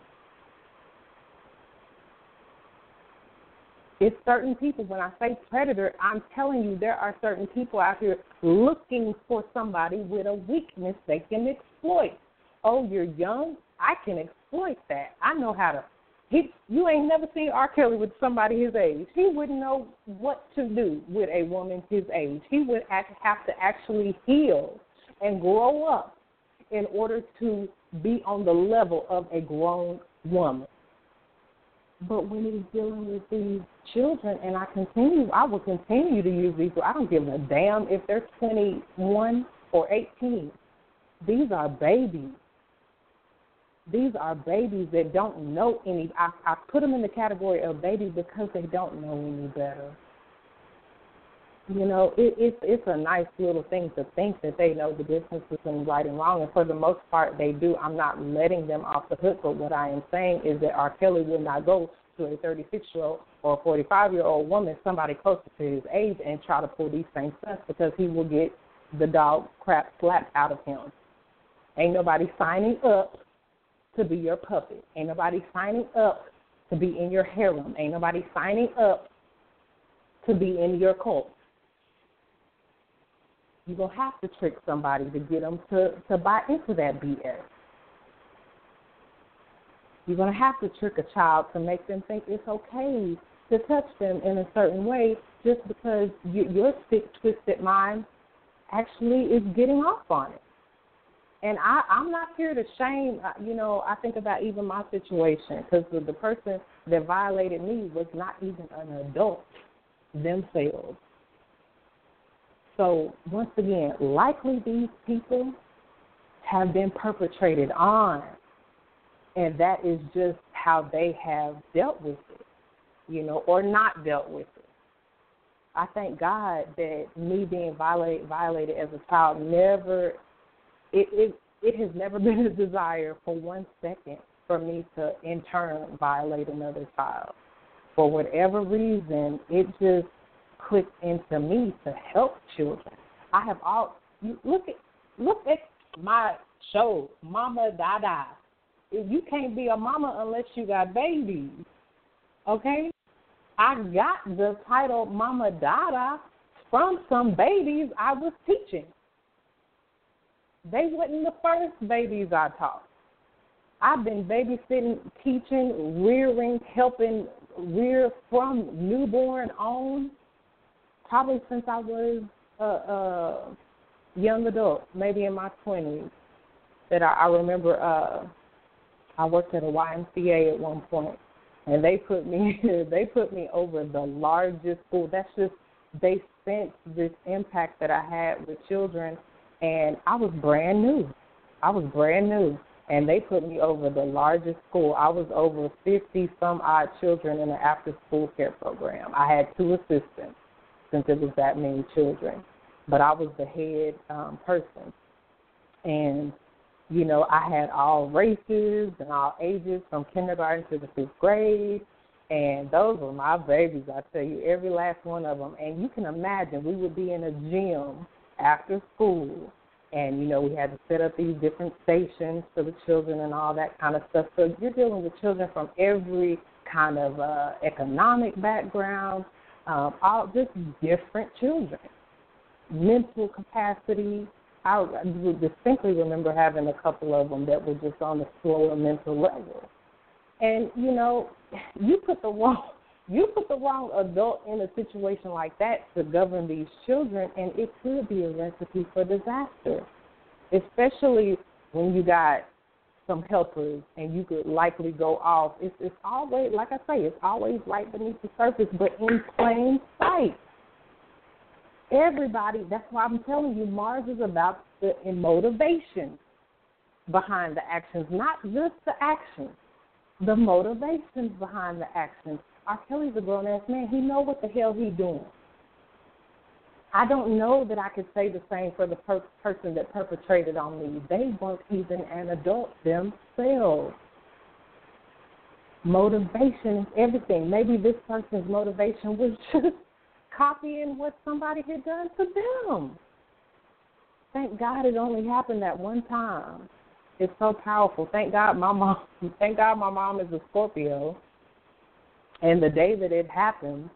It's certain people, when I say predator, I'm telling you there are certain people out here looking for somebody with a weakness they can exploit. Oh, you're young? I can exploit that. I know how to. He, you ain't never seen R. Kelly with somebody his age. He wouldn't know what to do with a woman his age. He would have to actually heal and grow up in order to be on the level of a grown woman. But when he's dealing with these children, and I continue, I will continue to use these. I don't give a damn if they're 21 or 18. These are babies. These are babies that don't know any. I, I put them in the category of babies because they don't know any better. You know, it, it's it's a nice little thing to think that they know the difference between right and wrong, and for the most part, they do. I'm not letting them off the hook, but what I am saying is that R. Kelly will not go to a 36 year old or a 45 year old woman, somebody closer to his age, and try to pull these same stunts because he will get the dog crap slapped out of him. Ain't nobody signing up to be your puppet. Ain't nobody signing up to be in your harem. Ain't nobody signing up to be in your cult you're gonna have to trick somebody to get them to to buy into that BS. You're gonna have to trick a child to make them think it's okay to touch them in a certain way, just because you, your sick, twisted mind actually is getting off on it. And I, I'm not here to shame. Uh, you know, I think about even my situation because the, the person that violated me was not even an adult themselves. So, once again, likely these people have been perpetrated on, and that is just how they have dealt with it, you know, or not dealt with it. I thank God that me being violated, violated as a child never, it, it, it has never been a desire for one second for me to in turn violate another child. For whatever reason, it just clicked into me to help children. I have all you look at look at my show, Mama Dada. You can't be a mama unless you got babies. Okay? I got the title Mama Dada from some babies I was teaching. They weren't the first babies I taught. I've been babysitting, teaching, rearing, helping rear from newborn on, probably since I was a, a young adult, maybe in my twenties. That I, I remember, uh, I worked at a YMCA at one point, and they put me they put me over the largest school. That's just they sensed this impact that I had with children, and I was brand new. I was brand new and they put me over the largest school. I was over 50 some odd children in an after school care program. I had two assistants since it was that many children, but I was the head um, person. And, you know, I had all races and all ages from kindergarten to the fifth grade. And those were my babies, I tell you, every last one of them. And you can imagine we would be in a gym after school and you know we had to set up these different stations for the children and all that kind of stuff. So you're dealing with children from every kind of uh, economic background, um, all just different children, mental capacity. I distinctly remember having a couple of them that were just on the slower mental level, and you know, you put the wrong you put the wrong adult in a situation like that to govern these children, and it could be a recipe for disaster, especially when you got some helpers and you could likely go off. It's, it's always, like I say, it's always right beneath the surface, but in plain sight. Everybody, that's why I'm telling you, Mars is about the motivation behind the actions, not just the actions, the motivations behind the actions. R. Kelly's a grown ass man. He know what the hell he doing. I don't know that I could say the same for the per- person that perpetrated on me. They weren't even an adult themselves. Motivation is everything. Maybe this person's motivation was just copying what somebody had done to them. Thank God it only happened that one time. It's so powerful. Thank God my mom. Thank God my mom is a Scorpio and the day that it happened,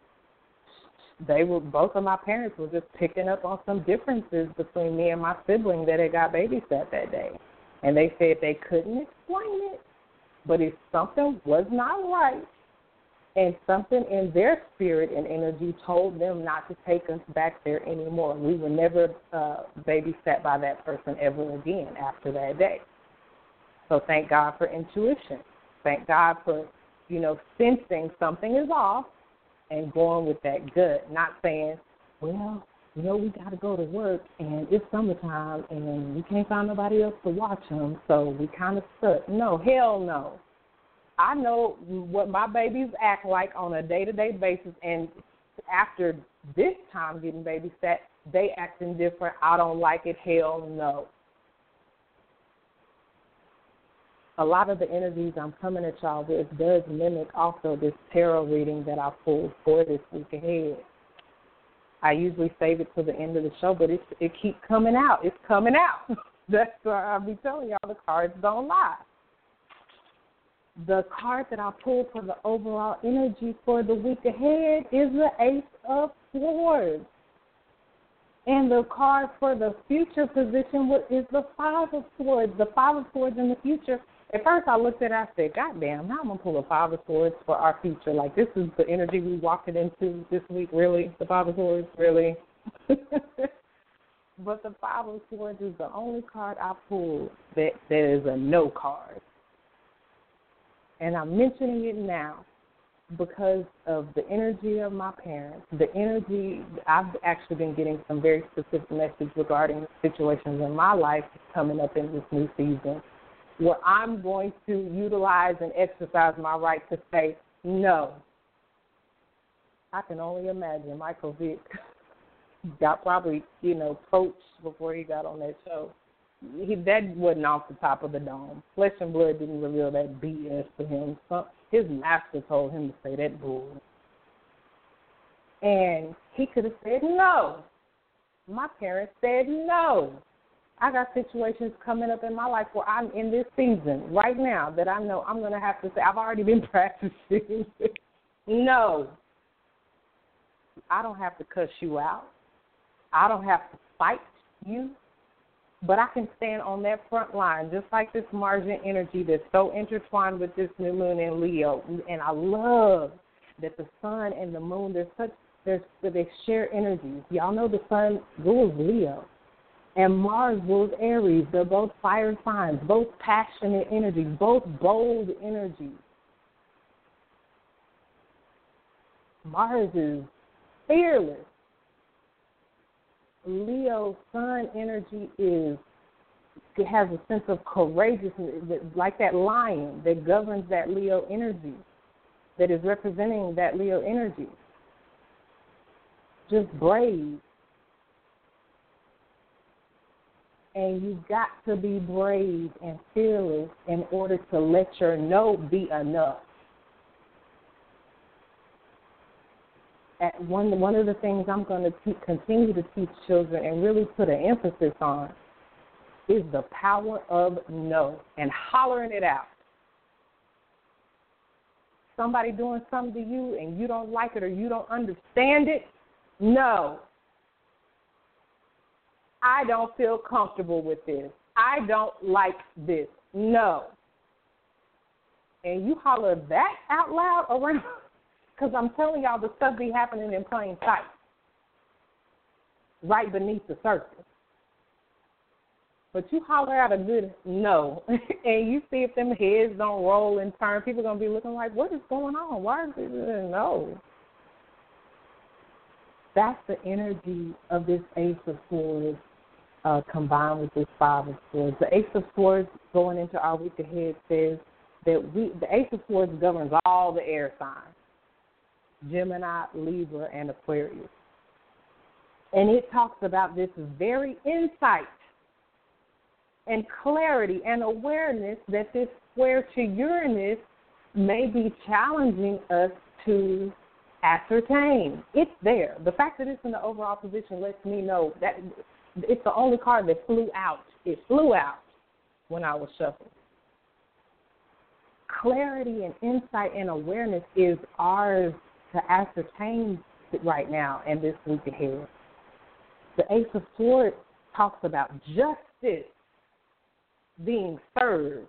they were both of my parents were just picking up on some differences between me and my sibling that had got babysat that day. And they said they couldn't explain it, but if something was not right and something in their spirit and energy told them not to take us back there anymore, we were never uh, babysat by that person ever again after that day. So thank God for intuition. Thank God for you know, sensing something is off and going with that gut, not saying, well, you know, we got to go to work and it's summertime and we can't find nobody else to watch them, so we kind of stuck. No, hell no. I know what my babies act like on a day to day basis, and after this time getting babysat, they acting different. I don't like it. Hell no. A lot of the energies I'm coming at y'all with does mimic also this tarot reading that I pulled for this week ahead. I usually save it to the end of the show, but it's it keeps coming out. It's coming out. That's why I'll be telling y'all the cards don't lie. The card that I pulled for the overall energy for the week ahead is the Ace of Swords. And the card for the future position is the Five of Swords. The Five of Swords in the future at first I looked at it, I said, God damn, now I'm gonna pull a five of swords for our future. Like this is the energy we walked into this week, really? The five of swords, really? but the five of swords is the only card I pulled that that is a no card. And I'm mentioning it now because of the energy of my parents, the energy I've actually been getting some very specific messages regarding situations in my life coming up in this new season where I'm going to utilize and exercise my right to say no. I can only imagine Michael Vick got probably, you know, coached before he got on that show. He that wasn't off the top of the dome. Flesh and blood didn't reveal that BS to him. So his master told him to say that bull. And he could have said no. My parents said no. I got situations coming up in my life where I'm in this season right now that I know I'm going to have to say, I've already been practicing. no. I don't have to cuss you out. I don't have to fight you, but I can stand on that front line, just like this Martian energy that's so intertwined with this new moon in Leo. And I love that the sun and the moon, they're such, they're, they share energies. Y'all know the sun rules Leo. And Mars rules Aries. They're both fire signs, both passionate energies, both bold energies. Mars is fearless. Leo sun energy is it has a sense of courageousness, like that lion that governs that Leo energy, that is representing that Leo energy. Just brave. And you've got to be brave and fearless in order to let your no be enough. at one one of the things I'm going to te- continue to teach children and really put an emphasis on is the power of no and hollering it out. Somebody doing something to you and you don't like it or you don't understand it, no. I don't feel comfortable with this. I don't like this. No. And you holler that out loud around because I'm telling y'all the stuff be happening in plain sight, right beneath the surface. But you holler out a good no, and you see if them heads don't roll and turn. People gonna be looking like, what is going on? Why is it no? That's the energy of this Ace of Swords uh, combined with this Five of Swords. The Ace of Swords going into our week ahead says that we, the Ace of Swords governs all the air signs. Gemini, Libra, and Aquarius. And it talks about this very insight and clarity and awareness that this square to Uranus may be challenging us to ascertain. It's there. The fact that it's in the overall position lets me know that it's the only card that flew out. It flew out when I was shuffled. Clarity and insight and awareness is ours to ascertain right now and this week ahead. The Ace of Swords talks about justice being served.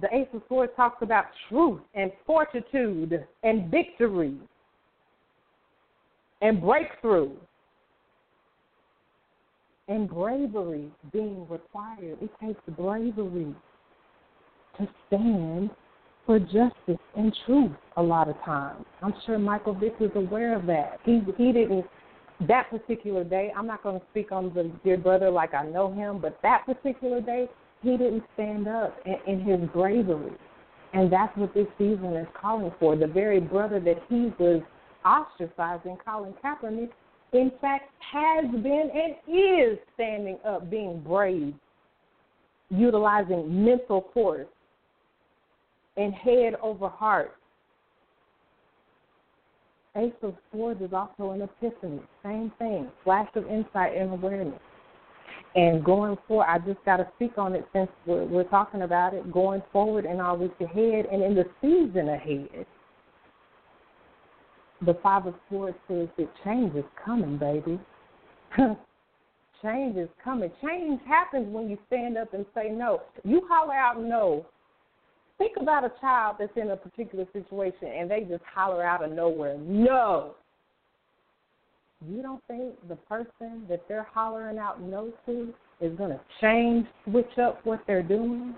The Ace of Swords talks about truth and fortitude and victory and breakthrough and bravery being required. It takes bravery to stand for justice and truth a lot of times. I'm sure Michael Vick is aware of that. He he didn't that particular day, I'm not going to speak on the dear brother like I know him, but that particular day, he didn't stand up in, in his bravery. And that's what this season is calling for. The very brother that he was ostracizing, Colin Kaepernick, in fact, has been and is standing up, being brave, utilizing mental force and head over heart. Ace of Swords is also an epiphany. Same thing. Flash of insight and awareness. And going forward, I just got to speak on it since we're, we're talking about it. Going forward our week ahead and in the season ahead, the Five of Swords says that change is coming, baby. change is coming. Change happens when you stand up and say no. You holler out no think about a child that's in a particular situation and they just holler out of nowhere, no. You don't think the person that they're hollering out no to is going to change, switch up what they're doing?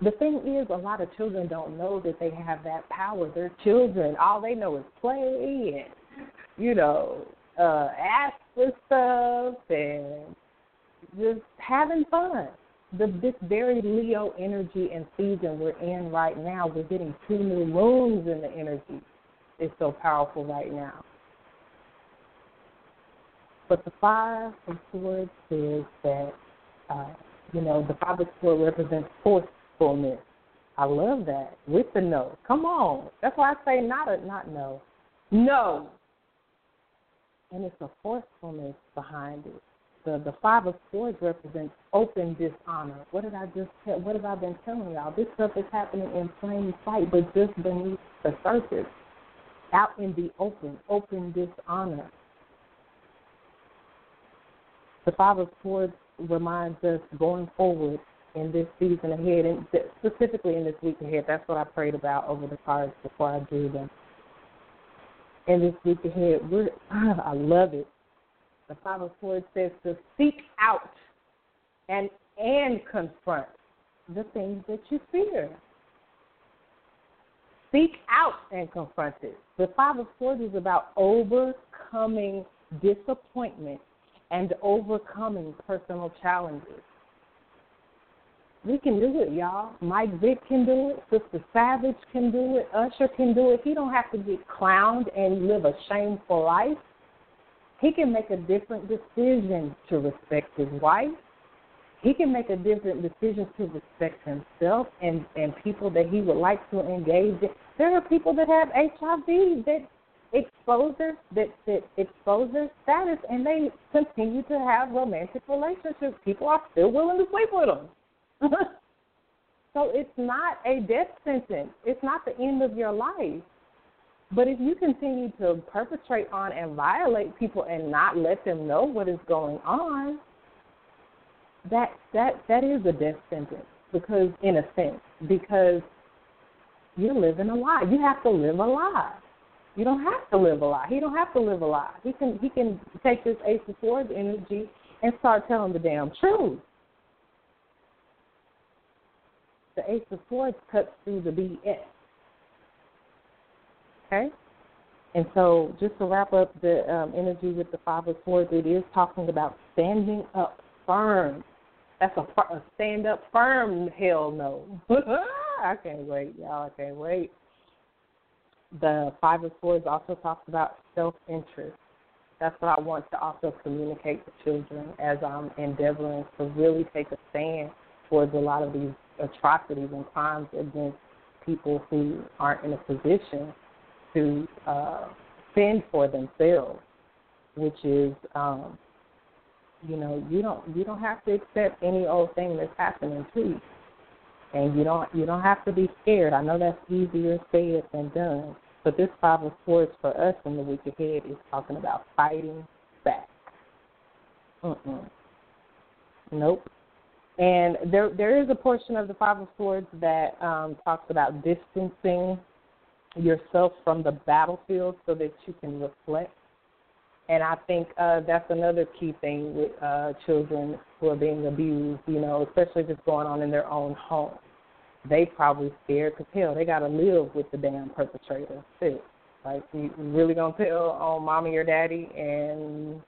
The thing is, a lot of children don't know that they have that power. They're children. All they know is play and, you know, uh, ask for stuff and just having fun the this very Leo energy and season we're in right now, we're getting two new moons in the energy. It's so powerful right now. But the five of swords says that uh, you know the five of swords represents forcefulness. I love that with the no. Come on, that's why I say not a not no, no. And it's a forcefulness behind it the the five of swords represents open dishonor. What did I just tell? What have I been telling y'all? This stuff is happening in plain sight, but just beneath the surface, out in the open, open dishonor. The Five of Swords reminds us going forward in this season ahead, and specifically in this week ahead. That's what I prayed about over the cards before I drew them. In this week ahead, we're I love it. The Five of Swords says to seek out and and confront the things that you fear. Seek out and confront it. The Five of Swords is about overcoming disappointment and overcoming personal challenges. We can do it, y'all. Mike Vick can do it. Sister Savage can do it. Usher can do it. He don't have to get clowned and live a shameful life. He can make a different decision to respect his wife. He can make a different decision to respect himself and and people that he would like to engage in. There are people that have HIV that expose their that that expose their status and they continue to have romantic relationships. People are still willing to sleep with them. so it's not a death sentence. It's not the end of your life. But if you continue to perpetrate on and violate people and not let them know what is going on, that that that is a death sentence because in a sense because you're living a lie. You have to live a lie. You don't have to live a lie. He don't have to live a lie. He can he can take this Ace of Swords energy and start telling the damn truth. The Ace of Swords cuts through the BS. Okay? And so, just to wrap up the um, energy with the Five of Swords, it is talking about standing up firm. That's a, a stand up firm, hell no. I can't wait, y'all. I can't wait. The Five of Swords also talks about self interest. That's what I want to also communicate to children as I'm endeavoring to really take a stand towards a lot of these atrocities and crimes against people who aren't in a position to uh, fend for themselves, which is, um, you know, you don't you don't have to accept any old thing that's happening to you, and you don't you don't have to be scared. I know that's easier said than done, but this five of swords for us in the week ahead is talking about fighting back. Mm-mm. Nope. And there there is a portion of the Five of Swords that um, talks about distancing yourself from the battlefield so that you can reflect. And I think uh, that's another key thing with uh, children who are being abused, you know, especially if it's going on in their own home. They probably scared because, hell, they got to live with the damn perpetrator. Too. Like, you really going to tell on mommy or daddy and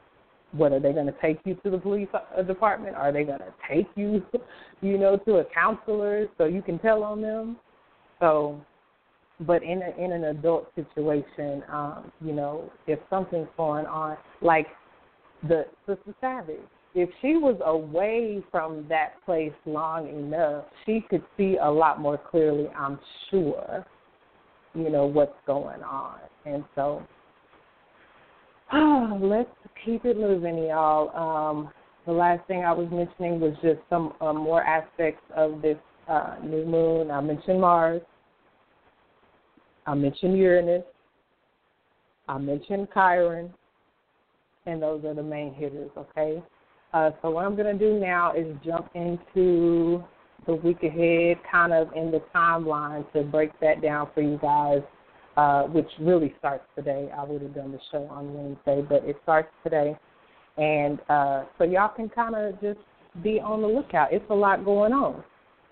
what are they going to take you to the police uh, department? Are they going to take you, you know, to a counselor so you can tell on them? So but in a, in an adult situation, um, you know, if something's going on, like the Sister Savage, if she was away from that place long enough, she could see a lot more clearly. I'm sure, you know, what's going on, and so oh, let's keep it moving, y'all. Um, the last thing I was mentioning was just some uh, more aspects of this uh, new moon. I mentioned Mars. I mentioned Uranus. I mentioned Chiron. And those are the main hitters, okay? Uh, so what I'm going to do now is jump into the week ahead, kind of in the timeline to break that down for you guys, uh, which really starts today. I would have done the show on Wednesday, but it starts today. And uh, so y'all can kind of just be on the lookout. It's a lot going on.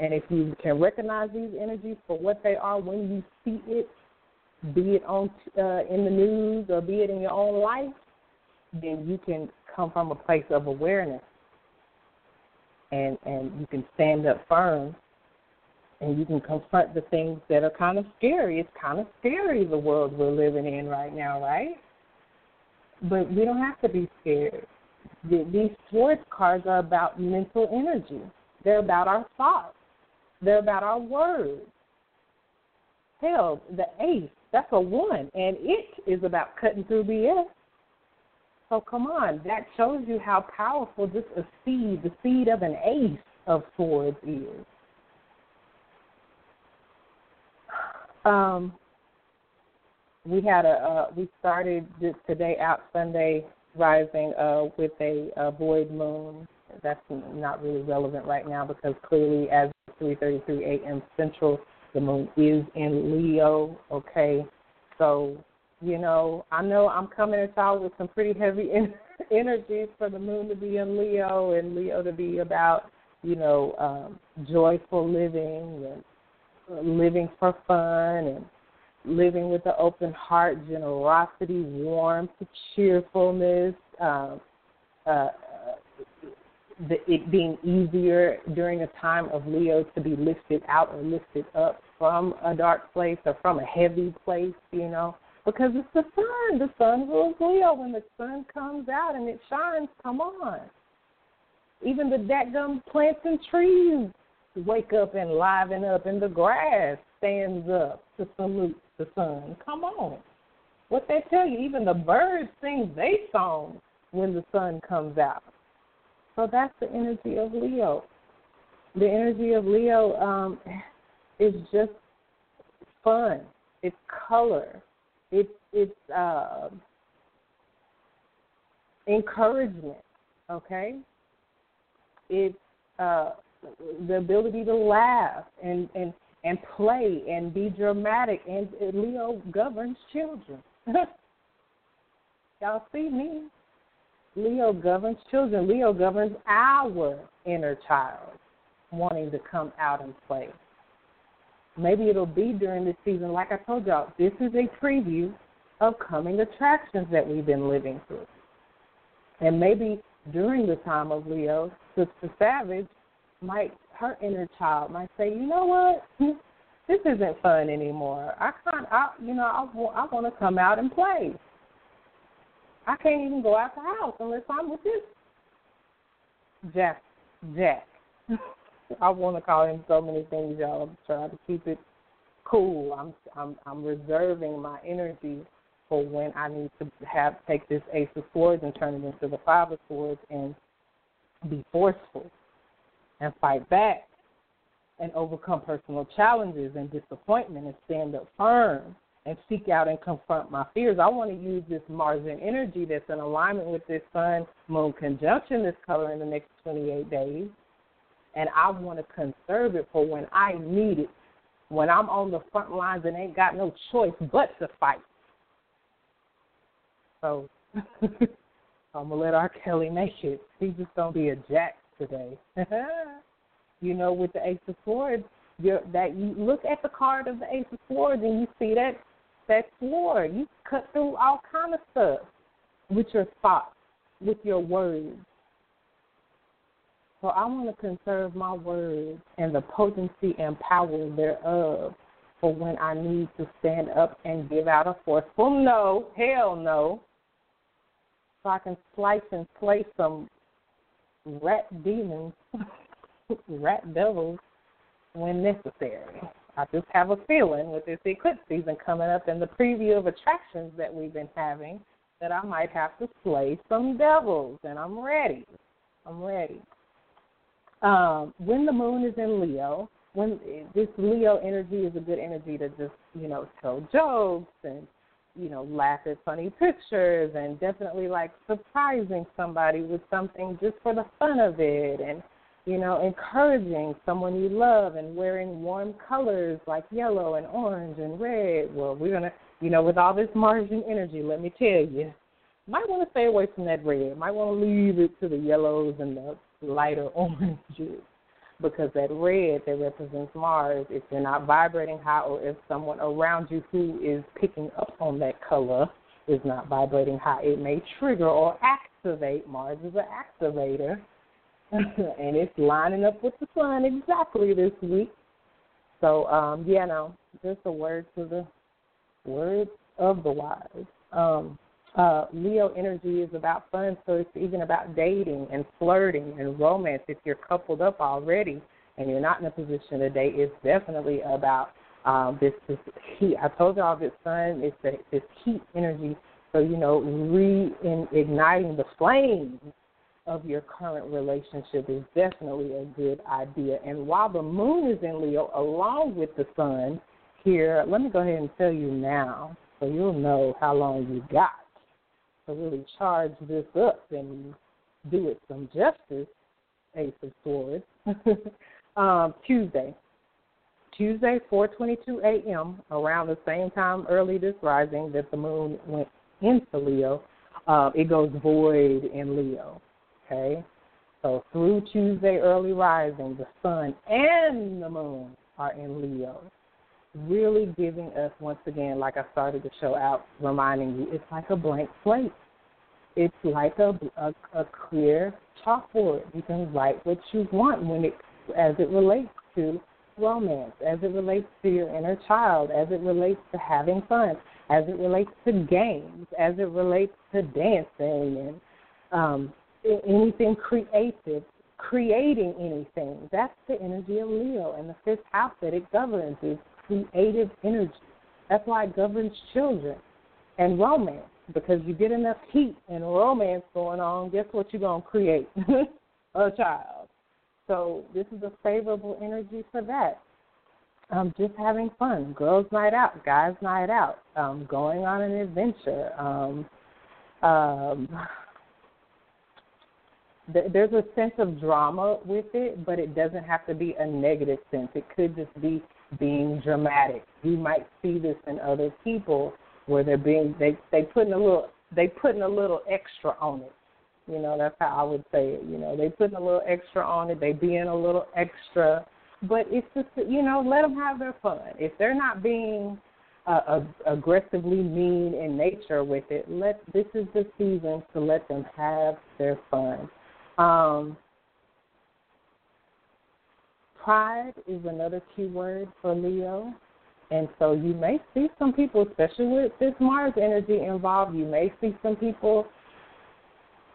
And if you can recognize these energies for what they are when you see it, be it on uh, in the news or be it in your own life, then you can come from a place of awareness, and and you can stand up firm, and you can confront the things that are kind of scary. It's kind of scary the world we're living in right now, right? But we don't have to be scared. These swords cards are about mental energy. They're about our thoughts. They're about our words. Hell, the ace that's a one, and it is about cutting through BS. So come on, that shows you how powerful just a seed, the seed of an ace of swords is. Um, we had a uh, we started today out Sunday rising uh, with a, a void moon. That's not really relevant right now because clearly, as 3:33 a.m. Central, the moon is in Leo. Okay, so you know, I know I'm coming at y'all with some pretty heavy energies for the moon to be in Leo and Leo to be about, you know, um, joyful living and living for fun and living with an open heart, generosity, warmth, cheerfulness, um, uh, the, it being easier during a time of Leo to be lifted out or lifted up from a dark place or from a heavy place, you know, because it's the sun. The sun rules Leo. When the sun comes out and it shines, come on. Even the dadgum plants and trees wake up and liven up, and the grass stands up to salute the sun. Come on. What they tell you, even the birds sing their song when the sun comes out. So that's the energy of Leo. The energy of Leo um, is just fun. It's color. It's it's uh, encouragement. Okay. It's uh, the ability to laugh and and and play and be dramatic. And Leo governs children. Y'all see me? Leo governs children. Leo governs our inner child wanting to come out and play. Maybe it'll be during this season. Like I told y'all, this is a preview of coming attractions that we've been living through. And maybe during the time of Leo, Sister Savage might her inner child might say, you know what, this isn't fun anymore. I can't, I, you know, I, I want to come out and play. I can't even go out the house unless I'm with this Jack. Jack. I want to call him so many things, y'all. I'm trying to keep it cool. I'm I'm I'm reserving my energy for when I need to have take this Ace of Swords and turn it into the Five of Swords and be forceful and fight back and overcome personal challenges and disappointment and stand up firm and seek out and confront my fears. I want to use this Martian energy that's in alignment with this Sun Moon conjunction this color in the next 28 days. And I want to conserve it for when I need it, when I'm on the front lines and ain't got no choice but to fight. So I'm gonna let R. Kelly make it. He's just gonna be a jack today. you know, with the Ace of Swords, you're, that you look at the card of the Ace of Swords and you see that that sword. You cut through all kind of stuff with your thoughts, with your words. So I want to conserve my words and the potency and power thereof for when I need to stand up and give out a forceful no, hell no, so I can slice and slay some rat demons, rat devils when necessary. I just have a feeling with this eclipse season coming up and the preview of attractions that we've been having that I might have to slay some devils, and I'm ready. I'm ready. Um, when the moon is in Leo, when this Leo energy is a good energy to just you know tell jokes and you know, laugh at funny pictures and definitely like surprising somebody with something just for the fun of it and, you know, encouraging someone you love and wearing warm colors like yellow and orange and red. Well, we're going to, you know, with all this Martian energy, let me tell you, might want to stay away from that red. Might want to leave it to the yellows and the lighter oranges because that red that represents Mars, if you're not vibrating high or if someone around you who is picking up on that color is not vibrating high, it may trigger or activate. Mars is an activator. and it's lining up with the sun exactly this week. So, um, yeah, no, just a word to the words of the wise. Um, uh, Leo energy is about fun, so it's even about dating and flirting and romance. If you're coupled up already and you're not in a position to date, it's definitely about um, this, this heat. I told y'all this sun is this heat energy. So you know, reigniting the flames of your current relationship is definitely a good idea. And while the moon is in Leo, along with the sun here, let me go ahead and tell you now, so you'll know how long you got to really charge this up and do it some justice, Ace of Swords, um, Tuesday. Tuesday, 4:22 a.m. around the same time early this rising that the moon went into Leo, uh, it goes void in Leo. Okay, so through Tuesday early rising, the sun and the moon are in Leo, really giving us once again, like I started the show out, reminding you, it's like a blank slate. It's like a a, a clear chalkboard. You can write what you want when it as it relates to romance, as it relates to your inner child, as it relates to having fun, as it relates to games, as it relates to dancing and um, anything creative, creating anything. That's the energy of Leo, and the fifth house that it governs is creative energy. That's why it governs children and romance, because you get enough heat and romance going on, guess what you're going to create? a child. So this is a favorable energy for that. Um, just having fun, girls' night out, guys' night out, um, going on an adventure. Um, um, th- there's a sense of drama with it, but it doesn't have to be a negative sense. It could just be being dramatic. You might see this in other people where they're being they they putting a little they putting a little extra on it. You know, that's how I would say it. You know, they putting a little extra on it. They being a little extra, but it's just you know, let them have their fun. If they're not being uh, aggressively mean in nature with it, let this is the season to let them have their fun. Um, pride is another key word for Leo. And so you may see some people, especially with this Mars energy involved, you may see some people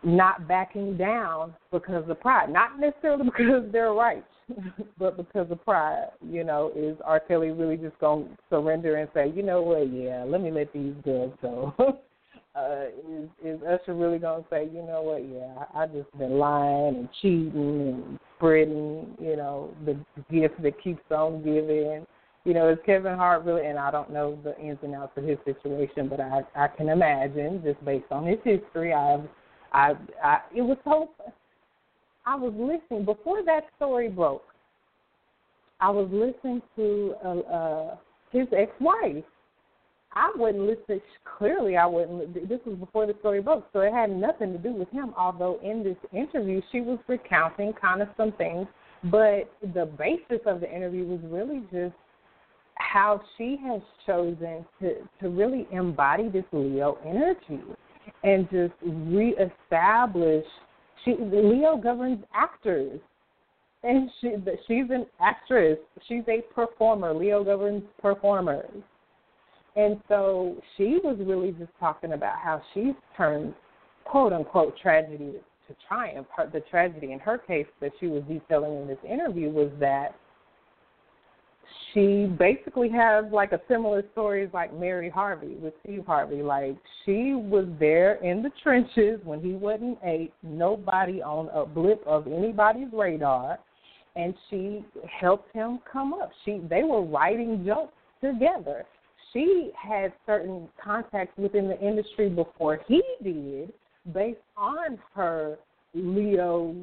not backing down because of pride. Not necessarily because they're right, but because of pride. You know, is R. Kelly really just going to surrender and say, you know what, yeah, let me let these girls go? uh, is, is Usher really to say, you know what, yeah, I just been lying and cheating and spreading, you know, the gift that keeps on giving? You know, is Kevin Hart really? And I don't know the ins and outs of his situation, but I I can imagine just based on his history. I've I, I it was so. I was listening before that story broke. I was listening to uh, uh, his ex-wife. I wouldn't listen. Clearly, I wouldn't. This was before the story broke, so it had nothing to do with him. Although in this interview, she was recounting kind of some things, but the basis of the interview was really just how she has chosen to to really embody this Leo energy and just reestablish. She Leo governs actors, and she she's an actress. She's a performer. Leo governs performers, and so she was really just talking about how she's turned quote unquote tragedy to triumph. Her, the tragedy in her case that she was detailing in this interview was that she basically has like a similar story like Mary Harvey with Steve Harvey. Like she was there in the trenches when he wasn't eight, nobody on a blip of anybody's radar, and she helped him come up. She they were writing jokes together. She had certain contacts within the industry before he did, based on her Leo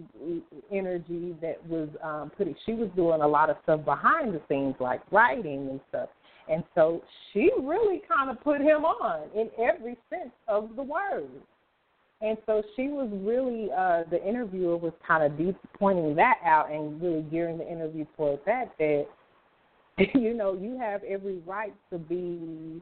energy that was um putting she was doing a lot of stuff behind the scenes like writing and stuff. And so she really kind of put him on in every sense of the word. And so she was really uh the interviewer was kind of deep pointing that out and really gearing the interview towards that that you know, you have every right to be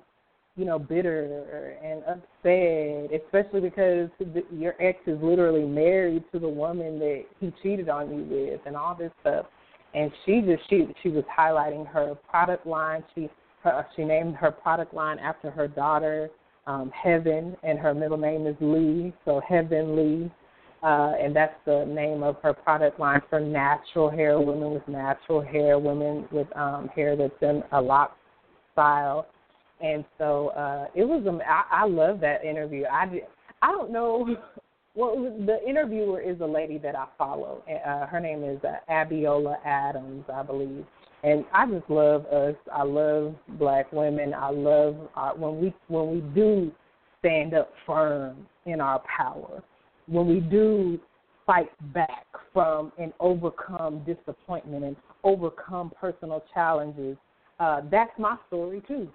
you know, bitter and upset, especially because the, your ex is literally married to the woman that he cheated on you with, and all this stuff. And she just she she was highlighting her product line. She her, she named her product line after her daughter, um, Heaven, and her middle name is Lee, so Heaven Lee. Uh, and that's the name of her product line for natural hair, women with natural hair, women with um, hair that's in a lock style and so uh, it was. I, I love that interview. I I don't know. Well, the interviewer is a lady that I follow. Uh, her name is uh, Abiola Adams, I believe. And I just love us. I love black women. I love uh, when we when we do stand up firm in our power, when we do fight back from and overcome disappointment and overcome personal challenges, uh, that's my story too.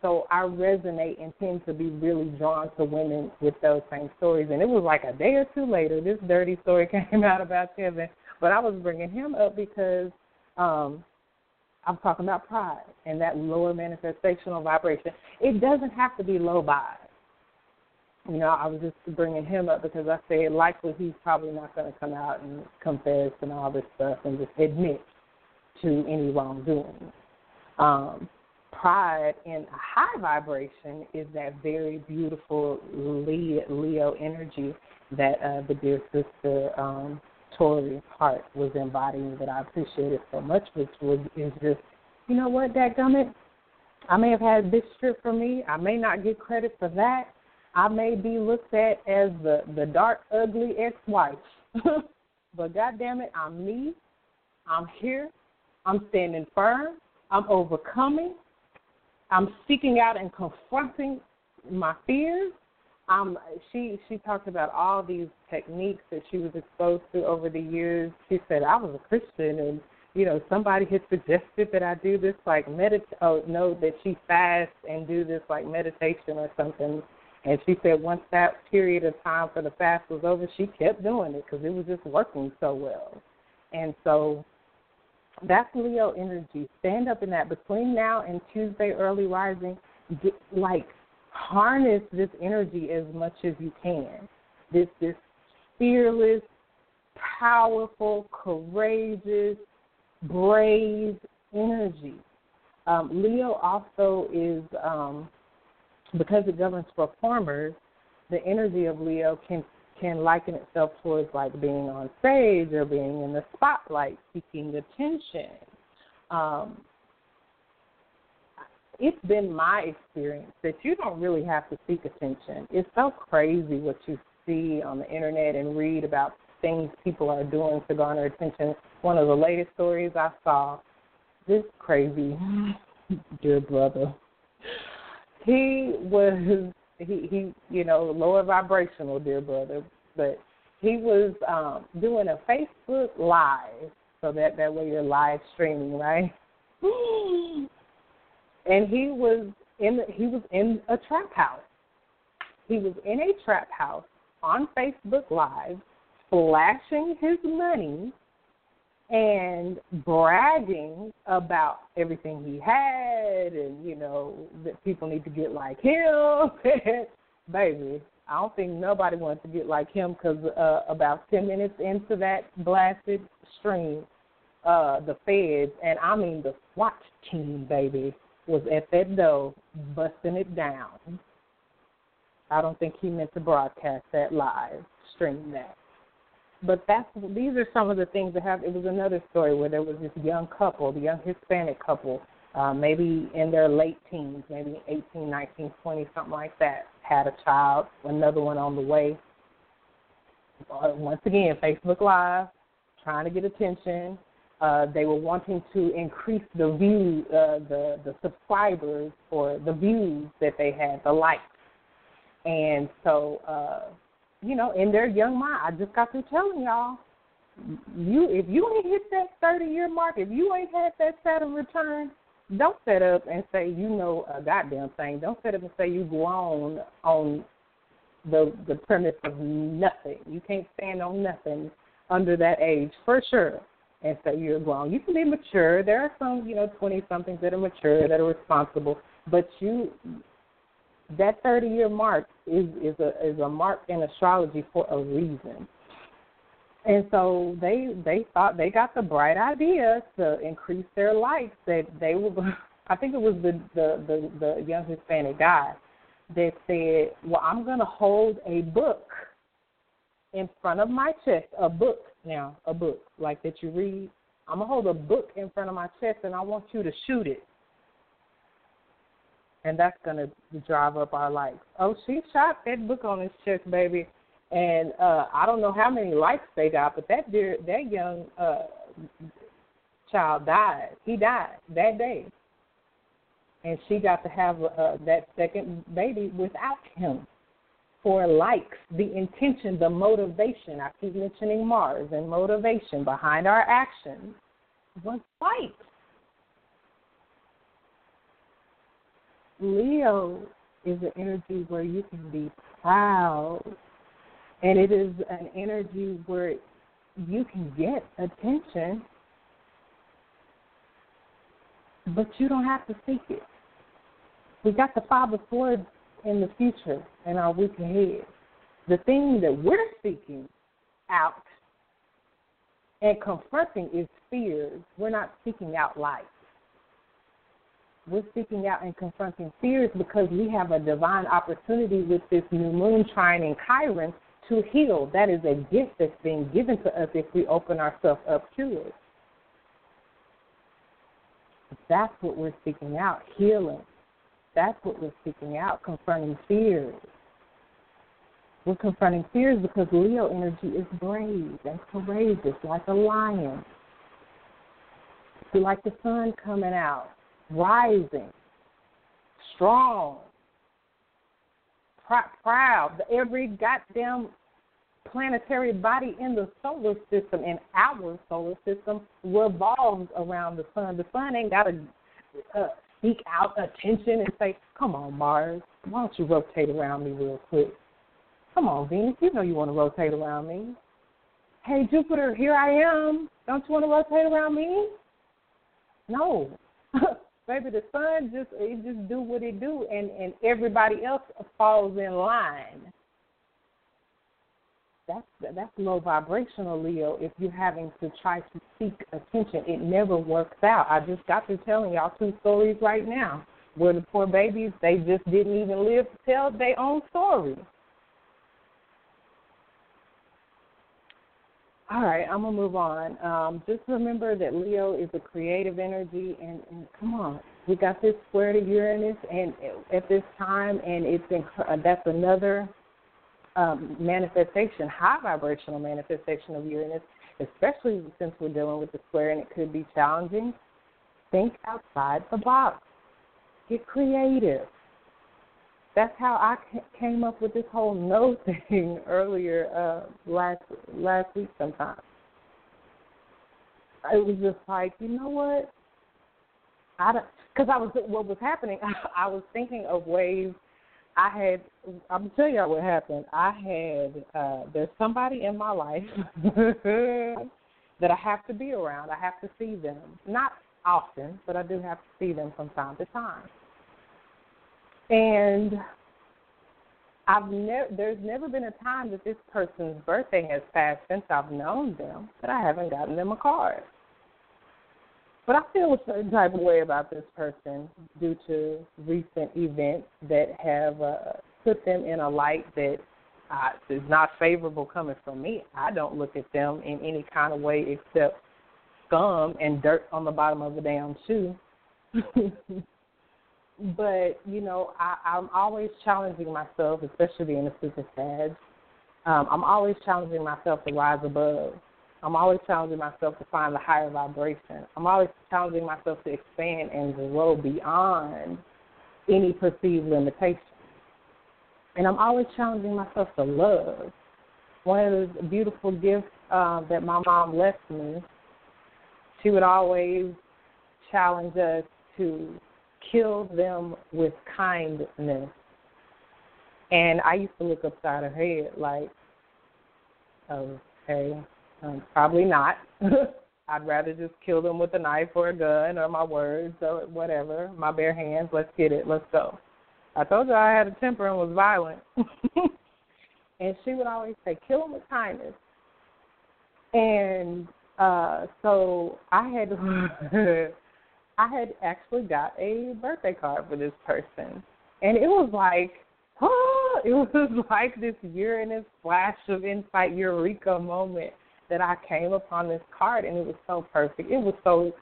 So I resonate and tend to be really drawn to women with those same stories. And it was like a day or two later, this dirty story came out about Kevin. But I was bringing him up because um, I'm talking about pride and that lower manifestational vibration. It doesn't have to be low by. You know, I was just bringing him up because I said likely he's probably not going to come out and confess and all this stuff and just admit to any wrongdoing. Um, pride in a high vibration is that very beautiful Leo energy that uh, the dear sister um, Torrei Hart was embodying that I appreciated so much, which was is just, you know what, that dadgummit, I may have had this trip for me. I may not get credit for that. I may be looked at as the the dark, ugly ex-wife, but goddamn it, I'm me. I'm here. I'm standing firm. I'm overcoming. I'm seeking out and confronting my fears. Um, she she talked about all these techniques that she was exposed to over the years. She said I was a Christian, and you know somebody had suggested that I do this like medit. Oh no, that she fast and do this like meditation or something. And she said once that period of time for the fast was over, she kept doing it because it was just working so well. And so that's Leo energy. Stand up in that between now and Tuesday early rising. Get, like harness this energy as much as you can. This this fearless, powerful, courageous, brave energy. Um, Leo also is um, because it governs performers. The energy of Leo can can liken itself towards like being on stage or being in the spotlight, seeking attention. Um, it's been my experience that you don't really have to seek attention. It's so crazy what you see on the internet and read about things people are doing to garner attention. One of the latest stories I saw, this crazy dear brother, he was he he you know lower vibrational dear brother, but he was um doing a Facebook live, so that that way you're live streaming, right? and he was in the, he was in a trap house. He was in a trap house on Facebook Live, flashing his money and bragging about everything he had, and you know that people need to get like him. Baby, I don't think nobody wants to get like him because uh, about ten minutes into that blasted stream, uh, the feds, and I mean the SWAT team, baby, was at that door busting it down. I don't think he meant to broadcast that live, stream that. But that's these are some of the things that have. It was another story where there was this young couple, the young Hispanic couple, uh, maybe in their late teens, maybe 18, 19, 20, something like that, had a child, another one on the way. Uh, once again, Facebook Live, trying to get attention, uh, they were wanting to increase the view, uh, the the subscribers or the views that they had, the likes, and so uh, you know, in their young mind, I just got through telling y'all, you if you ain't hit that thirty year mark, if you ain't had that Saturn return, don't set up and say you know a goddamn thing. Don't set up and say you grown on the the premise of nothing. You can't stand on nothing under that age for sure and say you're grown. You can be mature. There are some, you know, twenty somethings that are mature, that are responsible, but you that thirty year mark is is a is a mark in astrology for a reason. And so they they thought they got the bright idea to increase their likes that they were I think it was the the the, the young Hispanic guy that said, "Well, I'm going to hold a book in front of my chest, a book now, a book like that you read. I'm gonna hold a book in front of my chest and I want you to shoot it. And that's gonna drive up our likes. Oh, she shot that book on his chest, baby. And uh I don't know how many likes they got, but that dear that young uh child died. He died that day. And she got to have uh, that second baby without him. for likes, the intention, the motivation. I keep mentioning Mars and motivation behind our actions was likes. Leo is an energy where you can be proud, and it is an energy where you can get attention, but you don't have to seek it. We got the Five Swords in the future and our week ahead. The thing that we're seeking out and confronting is fears. We're not seeking out light. We're seeking out and confronting fears because we have a divine opportunity with this new moon trine in Chiron to heal. That is a gift that's being given to us if we open ourselves up to it. That's what we're seeking out healing. That's what we're seeking out confronting fears. We're confronting fears because Leo energy is brave and courageous, like a lion. Like the sun coming out, rising, strong, proud. Every goddamn planetary body in the solar system, in our solar system, revolves around the sun. The sun ain't got to uh, seek out attention and say, "Come on, Mars, why don't you rotate around me real quick?" Come on, Venus, you know you want to rotate around me. Hey, Jupiter, here I am. Don't you want to rotate around me? No. Baby, the sun just it just do what it do and, and everybody else falls in line. That's that's low vibrational Leo if you're having to try to seek attention. It never works out. I just got to telling y'all two stories right now where the poor babies they just didn't even live to tell their own story. All right, I'm gonna move on. Um, just remember that Leo is a creative energy, and, and come on, we got this square to Uranus, and at this time, and it's in, uh, that's another um, manifestation, high vibrational manifestation of Uranus, especially since we're dealing with the square, and it could be challenging. Think outside the box. Get creative that's how I came up with this whole no thing earlier uh, last last week. Sometime it was just like, you know what? I don't because I was what was happening. I was thinking of ways I had. I'm gonna tell y'all what happened. I had uh, there's somebody in my life that I have to be around. I have to see them, not often, but I do have to see them from time to time. And I've never there's never been a time that this person's birthday has passed since I've known them that I haven't gotten them a card. But I feel a certain type of way about this person due to recent events that have uh, put them in a light that uh, is not favorable coming from me. I don't look at them in any kind of way except scum and dirt on the bottom of a damn shoe. but you know, I, I'm always challenging myself, especially being a super Sag. Um, I'm always challenging myself to rise above. I'm always challenging myself to find the higher vibration. I'm always challenging myself to expand and grow beyond any perceived limitation. And I'm always challenging myself to love. One of the beautiful gifts uh, that my mom left me, she would always challenge us to kill them with kindness. And I used to look upside her head like, okay, um, probably not. I'd rather just kill them with a knife or a gun or my words or whatever, my bare hands. Let's get it. Let's go. I told you I had a temper and was violent. and she would always say, kill them with kindness. And uh so I had I had actually got a birthday card for this person, and it was like, oh, it was like this Uranus flash of insight, eureka moment that I came upon this card, and it was so perfect. It was so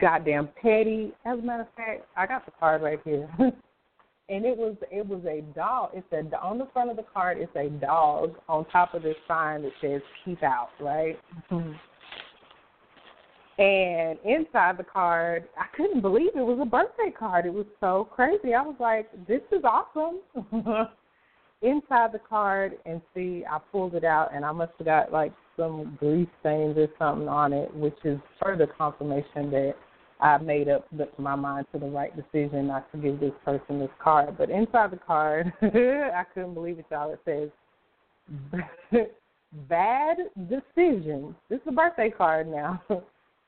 goddamn petty. As a matter of fact, I got the card right here. and it was it was a dog. It's a on the front of the card. It's a dog on top of this sign that says "Keep Out." Right. Mm-hmm. And inside the card, I couldn't believe it was a birthday card. It was so crazy. I was like, this is awesome. inside the card and see I pulled it out and I must have got like some grease stains or something on it, which is further confirmation that I made up my mind to the right decision not to give this person this card. But inside the card, I couldn't believe it, y'all. It says, "Bad decision. This is a birthday card now.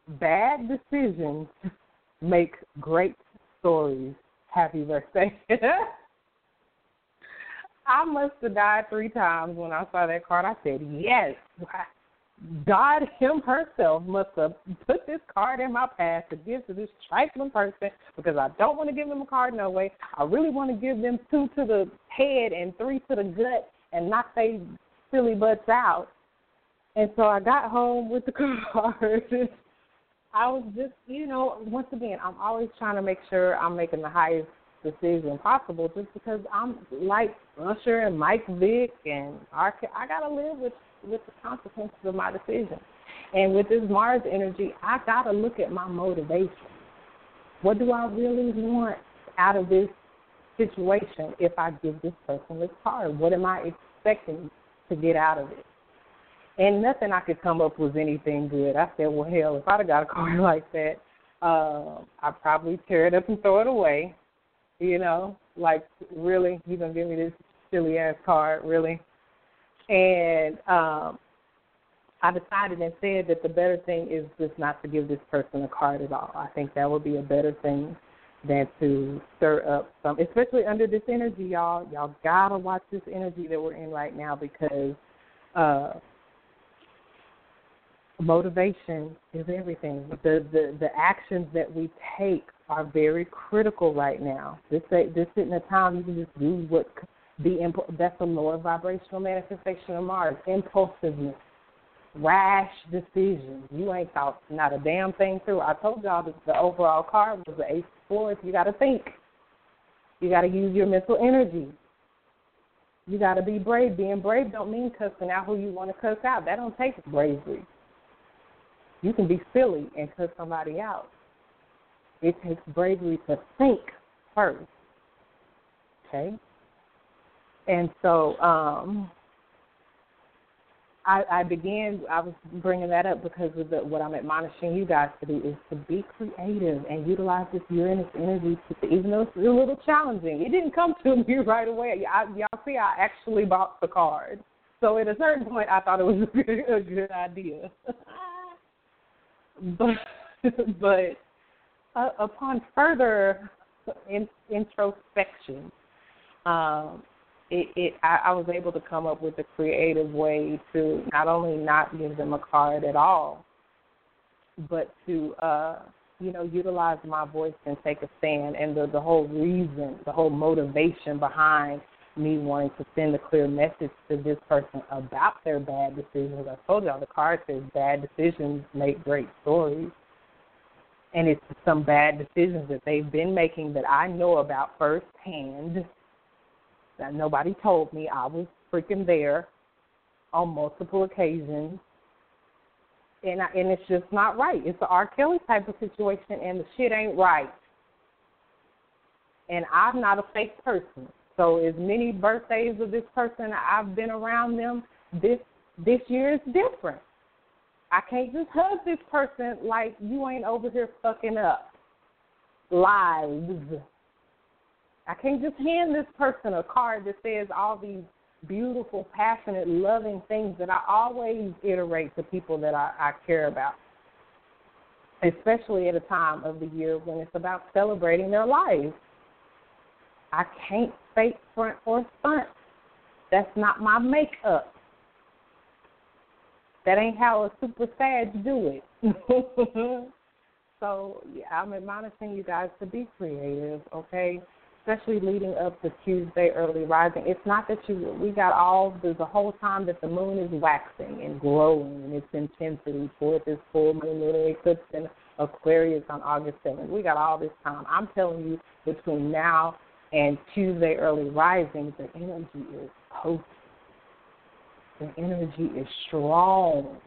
Bad decisions make great stories. Happy birthday. I must have died three times when I saw that card. I said, yes. God Him herself must have put this card in my path to give to this trifling person because I don't want to give them a card no way. I really want to give them two to the head and three to the gut and knock they silly butts out. And so I got home with the card. I was just, you know, once again, I'm always trying to make sure I'm making the highest decision possible just because I'm like Usher and Mike Vick and. I got to live with with the consequences of my decision. And with this Mars energy, I got to look at my motivation. What do I really want out of this situation if I give this person this card? What am I expecting to get out of it? And nothing I could come up with anything good. I said, well, hell, if I'd have got a card like that, uh, I'd probably tear it up and throw it away. You know, like, really, you to give me this silly ass card, really? And um, I decided and said that the better thing is just not to give this person a card at all. I think that would be a better thing than to stir up some, especially under this energy, y'all. Y'all gotta watch this energy that we're in right now because uh, motivation is everything. The, the the actions that we take are very critical right now. This this isn't a time you can just do what the imp- that's a lower vibrational manifestation of Mars. Impulsiveness, rash decisions. You ain't thought not a damn thing through. I told y'all that the overall card was the Ace of Swords. You got to think. You got to use your mental energy. You got to be brave. Being brave don't mean cussing out who you want to cuss out. That don't take bravery. You can be silly and cuss somebody out. It takes bravery to think first. Okay? And so um, I, I began, I was bringing that up because of the, what I'm admonishing you guys to do is to be creative and utilize this Uranus energy, to, even though it's a little challenging. It didn't come to me right away. I, y'all see, I actually bought the card. So at a certain point, I thought it was a good, a good idea. But but uh, upon further in, introspection, um, it, it I, I was able to come up with a creative way to not only not give them a card at all, but to uh, you know utilize my voice and take a stand. And the the whole reason, the whole motivation behind me wanting to send a clear message to this person about their bad decisions. I told y'all the card says bad decisions make great stories. And it's some bad decisions that they've been making that I know about firsthand that nobody told me. I was freaking there on multiple occasions. And I, and it's just not right. It's an R. Kelly type of situation, and the shit ain't right. And I'm not a fake person. So as many birthdays of this person I've been around them, this this year is different. I can't just hug this person like you ain't over here fucking up lives. I can't just hand this person a card that says all these beautiful, passionate, loving things that I always iterate to people that I, I care about, especially at a time of the year when it's about celebrating their lives. I can't fake front or stunt. That's not my makeup. That ain't how a super Sag do it. so yeah, I'm admonishing you guys to be creative, okay? especially leading up to Tuesday early rising. It's not that you we got all the, the whole time that the moon is waxing and growing in its intensity for this full moon lunar eclipse in Aquarius on August seventh. We got all this time. I'm telling you, between now and Tuesday early rising, the energy is potent. The energy is strong.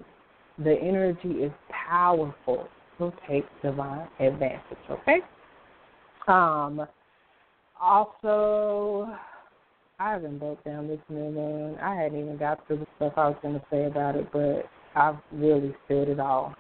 The energy is powerful. So take divine advantage, okay? Um, also, I haven't broke down this moon. I hadn't even got to the stuff I was going to say about it, but I've really said it all.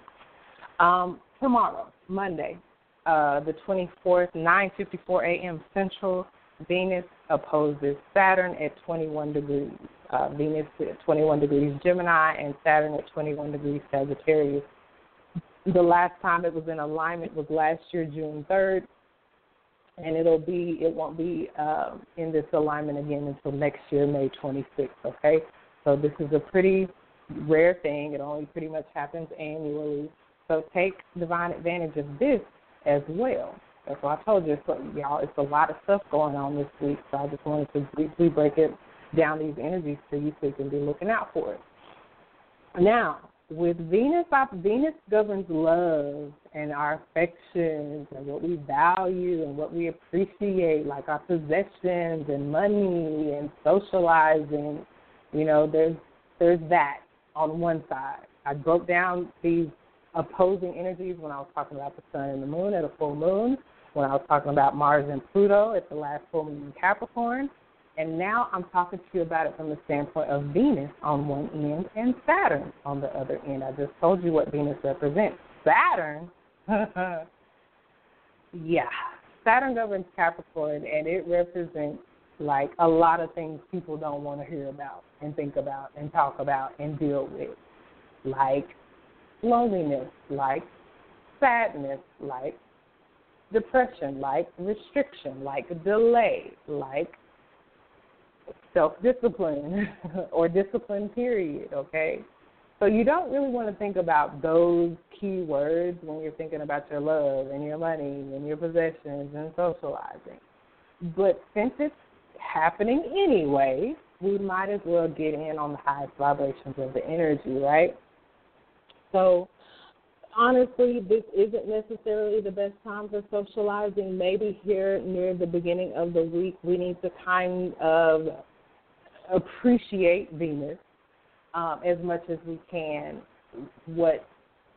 Um, tomorrow, Monday, uh, the 24th, 9:54 a.m. Central, Venus opposes Saturn at 21 degrees. Uh, Venus at 21 degrees Gemini and Saturn at 21 degrees Sagittarius. The last time it was in alignment was last year, June 3rd, and it'll be it won't be uh, in this alignment again until next year, May 26th. Okay, so this is a pretty rare thing. It only pretty much happens annually. So take divine advantage of this as well. That's why I told you, so, y'all, it's a lot of stuff going on this week. So I just wanted to briefly break it down these energies so you can be looking out for it. Now, with Venus, Venus governs love and our affections and what we value and what we appreciate, like our possessions and money and socializing. You know, there's there's that on one side. I broke down these opposing energies when I was talking about the sun and the moon at a full moon, when I was talking about Mars and Pluto at the last full moon in Capricorn, and now I'm talking to you about it from the standpoint of Venus on one end and Saturn on the other end. I just told you what Venus represents. Saturn, yeah, Saturn governs Capricorn, and it represents like a lot of things people don't want to hear about and think about and talk about and deal with, like loneliness, like sadness, like depression, like restriction, like delay, like self discipline or discipline, period, okay? So you don't really want to think about those key words when you're thinking about your love and your money and your possessions and socializing. But since it's happening anyway, we might as well get in on the highest vibrations of the energy, right? So honestly, this isn't necessarily the best time for socializing. Maybe here near the beginning of the week, we need to kind of appreciate Venus um, as much as we can, what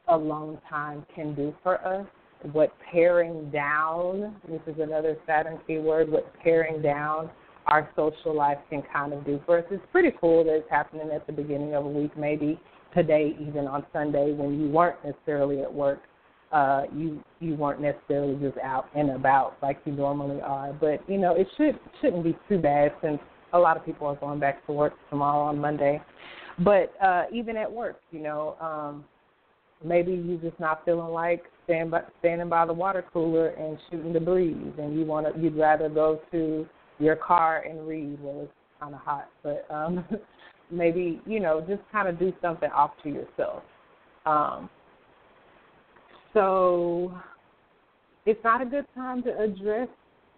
alone time can do for us, what paring down, this is another Saturn keyword, what paring down our social life can kind of do for us. It's pretty cool that it's happening at the beginning of a week, maybe today, even on Sunday when you weren't necessarily at work. Uh, you you weren't necessarily just out and about like you normally are, but you know it should shouldn't be too bad since a lot of people are going back to work tomorrow on Monday. But uh, even at work, you know, um, maybe you're just not feeling like stand by, standing by the water cooler and shooting the breeze, and you want to you'd rather go to your car and read. Well, it's kind of hot, but um, maybe you know just kind of do something off to yourself. Um, so it's not a good time to address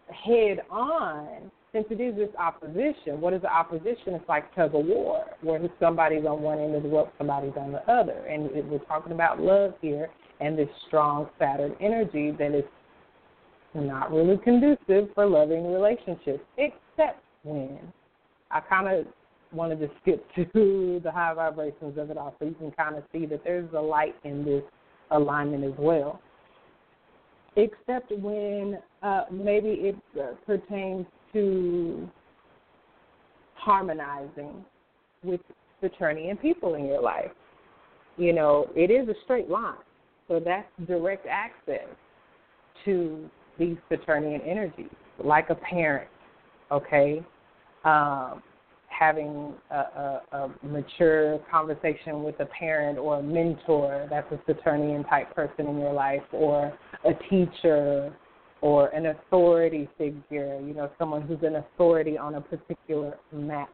head on since it is this opposition. What is the opposition? It's like tug of war, where somebody's on one end of the rope, somebody's on the other, and it, we're talking about love here and this strong Saturn energy that is not really conducive for loving relationships, except when I kind of wanted to skip to the high vibrations of it all so you can kind of see that there's a light in this alignment as well. Except when uh, maybe it uh, pertains to harmonizing with Saturnian people in your life. You know, it is a straight line, so that's direct access to these Saturnian energies, like a parent, okay? Um, having a, a, a mature conversation with a parent or a mentor that's a Saturnian type person in your life, or a teacher, or an authority figure, you know, someone who's an authority on a particular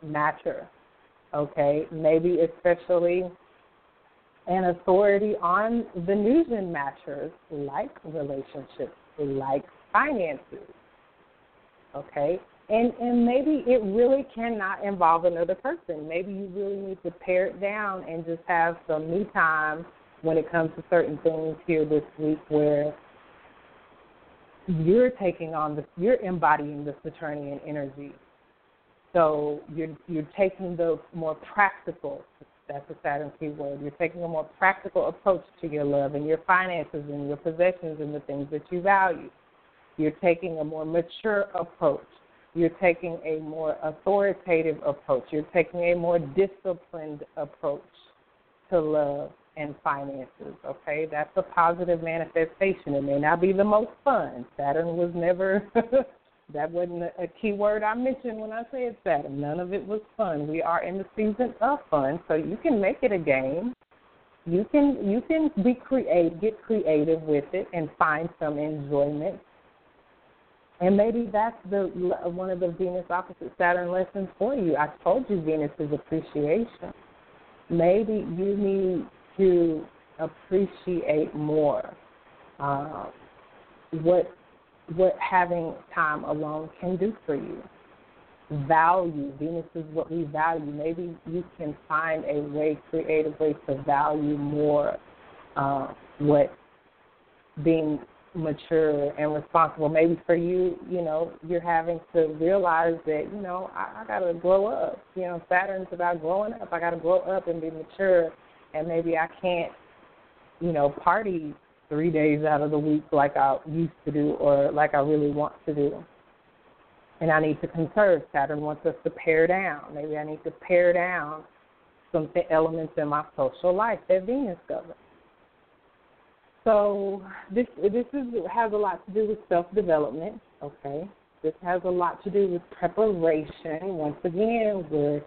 matter. Okay, maybe especially an authority on Venusian matters like relationships, like finances. Okay, and and maybe it really cannot involve another person. Maybe you really need to pare it down and just have some me time when it comes to certain things here this week where you're taking on the you're embodying the Saturnian energy. So you're you're taking the more practical that's the Saturn keyword. You're taking a more practical approach to your love and your finances and your possessions and the things that you value. You're taking a more mature approach You're taking a more authoritative approach. You're taking a more disciplined approach to love and finances. Okay, that's a positive manifestation. It may not be the most fun. Saturn was never. that wasn't a key word I mentioned when I said Saturn. None of it was fun. We are in the season of fun, so you can make it a game. You can you can be create get creative with it and find some enjoyment. And maybe that's the one of the Venus opposite Saturn lessons for you. I told you Venus is appreciation. Maybe you need to appreciate more uh, what what having time alone can do for you. Value Venus is what we value. Maybe you can find a way, creative way to value more uh, what being mature and responsible. Maybe for you, you know, you're having to realize that, you know, I, I got to grow up. You know, Saturn's about growing up. I got to grow up and be mature and maybe I can't, you know, party three days out of the week like I used to do or like I really want to do. And I need to conserve. Saturn wants us to pare down. Maybe I need to pare down some elements in my social life that Venus governs. So this this is has a lot to do with self development. Okay, this has a lot to do with preparation. Once again, we're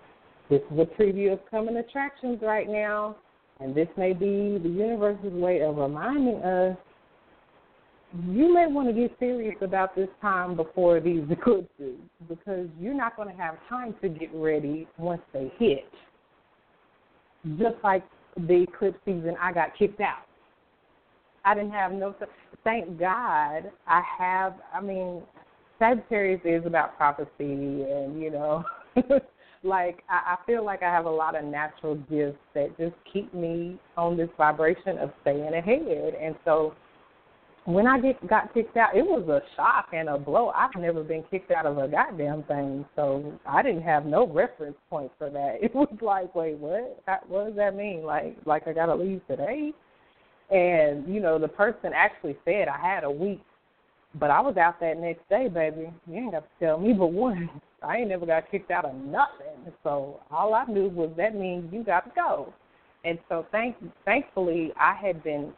this is a preview of coming attractions right now. And this may be the universe's way of reminding us you may want to get serious about this time before these eclipses because you're not going to have time to get ready once they hit. Just like the eclipse season, I got kicked out. I didn't have no. Thank God I have. I mean, Sagittarius is about prophecy, and you know, like I, I feel like I have a lot of natural gifts that just keep me on this vibration of staying ahead. And so when I get got kicked out, it was a shock and a blow. I've never been kicked out of a goddamn thing, so I didn't have no reference point for that. It was like, wait, what? What does that mean? Like, like I gotta leave today? And you know, the person actually said I had a week, but I was out that next day, baby. You ain't got to tell me but one. I ain't never got kicked out of nothing. So all I knew was that means you got to go. And so thank thankfully I had been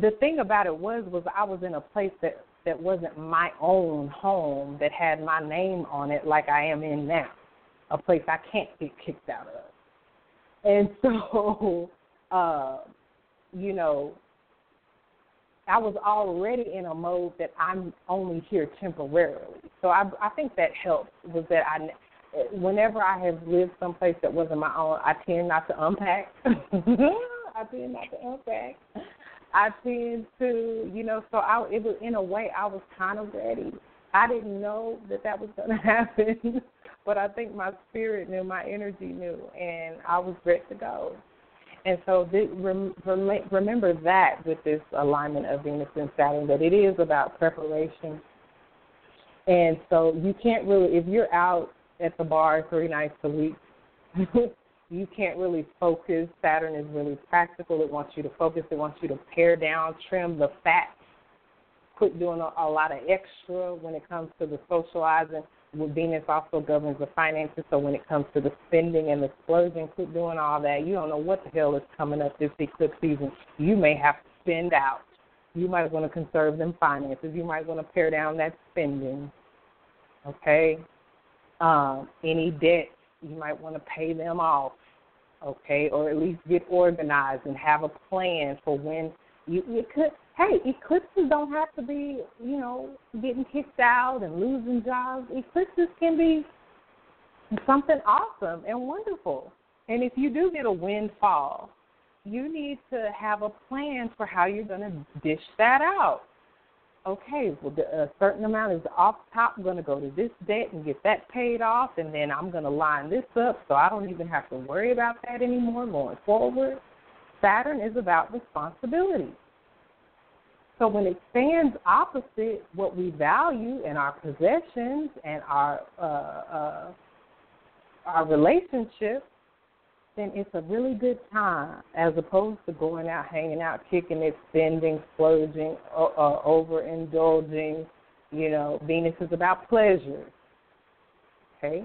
the thing about it was was I was in a place that that wasn't my own home that had my name on it like I am in now. A place I can't get kicked out of. And so uh you know, I was already in a mode that I'm only here temporarily. So I, I think that helped was that I, whenever I have lived someplace that wasn't my own, I tend not to unpack. I tend not to unpack. I tend to, you know, so I it was in a way I was kind of ready. I didn't know that that was going to happen, but I think my spirit knew, my energy knew, and I was ready to go. And so this, rem, remember that with this alignment of Venus and Saturn, that it is about preparation. And so you can't really, if you're out at the bar three nights a week, you can't really focus. Saturn is really practical. It wants you to focus. It wants you to pare down, trim the fat, quit doing a, a lot of extra when it comes to the socializing Venus also governs the finances, so when it comes to the spending and the splurging, quit doing all that. You don't know what the hell is coming up this eclipse season. You may have to spend out. You might want to conserve them finances. You might want to pare down that spending. Okay? Um, any debt, you might want to pay them off. Okay? Or at least get organized and have a plan for when you, you could hey, eclipses don't have to be, you know, getting kicked out and losing jobs. Eclipses can be something awesome and wonderful. And if you do get a windfall, you need to have a plan for how you're going to dish that out. Okay, well, a certain amount is off top going to go to this debt and get that paid off, and then I'm going to line this up so I don't even have to worry about that anymore going forward. Saturn is about responsibility. So when it stands opposite what we value in our possessions and our uh, uh, our relationships, then it's a really good time as opposed to going out, hanging out, kicking it, spending, splurging, uh, uh, overindulging, You know, Venus is about pleasure. Okay?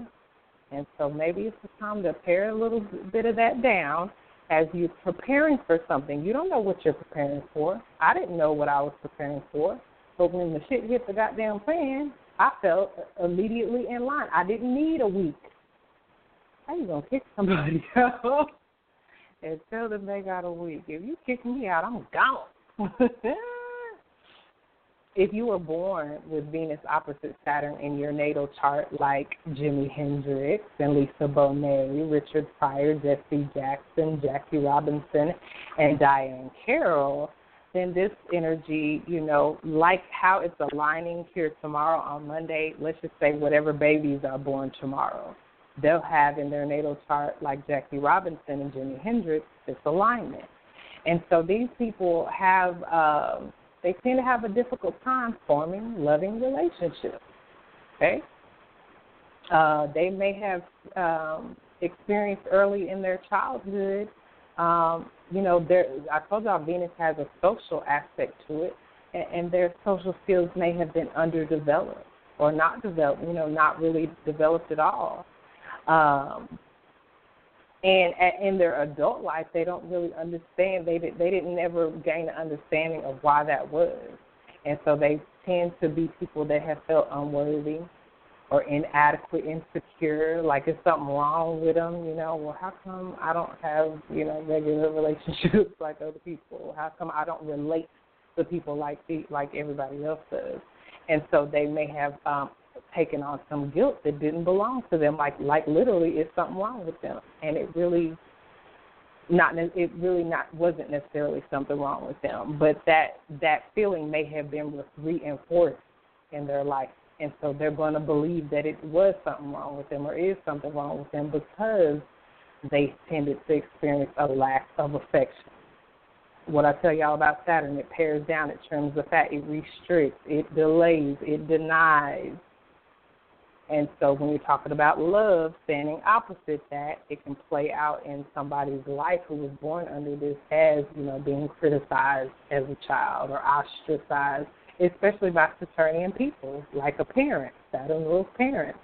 And so maybe it's the time to pare a little bit of that down as you're preparing for something. You don't know what you're preparing for. I didn't know what I was preparing for. But when the shit hit the goddamn fan, I felt immediately in line. I didn't need a week. How you gonna kick somebody out and tell them they got a week? If you kick me out, I'm gone. if you were born with Venus opposite Saturn in your natal chart, like Jimi Hendrix and Lisa Bonet, Richard Pryor, Jesse Jackson, Jackie Robinson, and Diahann Carroll, then this energy, you know, like how it's aligning here tomorrow on Monday, let's just say whatever babies are born tomorrow, they'll have in their natal chart, like Jackie Robinson and Jimi Hendrix, this alignment. And so these people have, um, they tend to have a difficult time forming loving relationships. Okay? Uh, they may have um, experienced early in their childhood um, you know. I told y'all Venus has a social aspect to it, and, and their social skills may have been underdeveloped or not developed. You know, not really developed at all. Um, and in their adult life, they don't really understand. They did, they didn't ever gain an understanding of why that was, and so they tend to be people that have felt unworthy or inadequate, insecure, like is something wrong with them, you know, well, how come I don't have, you know, regular relationships like other people? How come I don't relate to people like the, like everybody else does? And so they may have um, taken on some guilt that didn't belong to them, like like literally is something wrong with them, and it really not it really not wasn't necessarily something wrong with them, but that that feeling may have been reinforced in their life and so they're going to believe that it was something wrong with them or is something wrong with them because they tended to experience a lack of affection. What I tell y'all about Saturn, it pares down, it trims the fat, it restricts, it delays, it denies. And so when we're talking about love, standing opposite that, it can play out in somebody's life who was born under this as, you know, being criticized as a child or ostracized especially by Saturnian people, like a parent, Saturn rules parents,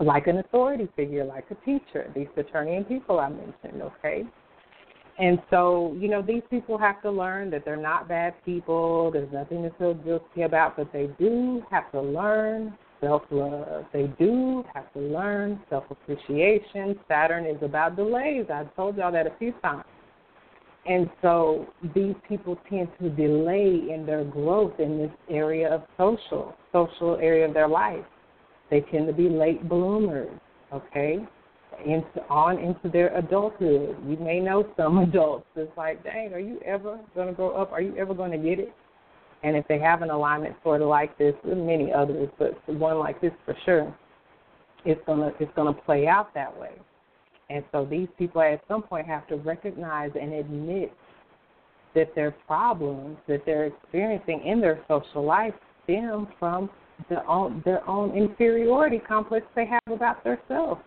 like an authority figure, like a teacher, these Saturnian people I mentioned, okay? And so, you know, these people have to learn that they're not bad people. There's nothing to feel guilty about, but they do have to learn self love. They do have to learn self appreciation. Saturn is about delays. I've told y'all that a few times. And so these people tend to delay in their growth in this area of social, social area of their life. They tend to be late bloomers, okay? Into on into their adulthood. You may know some adults. It's like, dang, are you ever gonna grow up? Are you ever gonna get it? And if they have an alignment sort of like this, many others, but one like this for sure, it's gonna it's gonna play out that way. And so these people at some point have to recognize and admit that their problems that they're experiencing in their social life stem from the own, their own inferiority complex they have about themselves.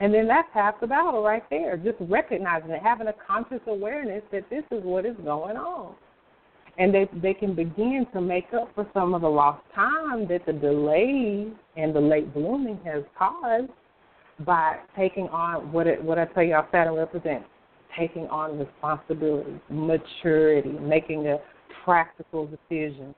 And then that's half the battle right there. Just recognizing it, having a conscious awareness that this is what is going on. And they they can begin to make up for some of the lost time that the delay and the late blooming has caused by taking on what it, what I tell y'all Saturn represents, taking on responsibility, maturity, making a practical decision,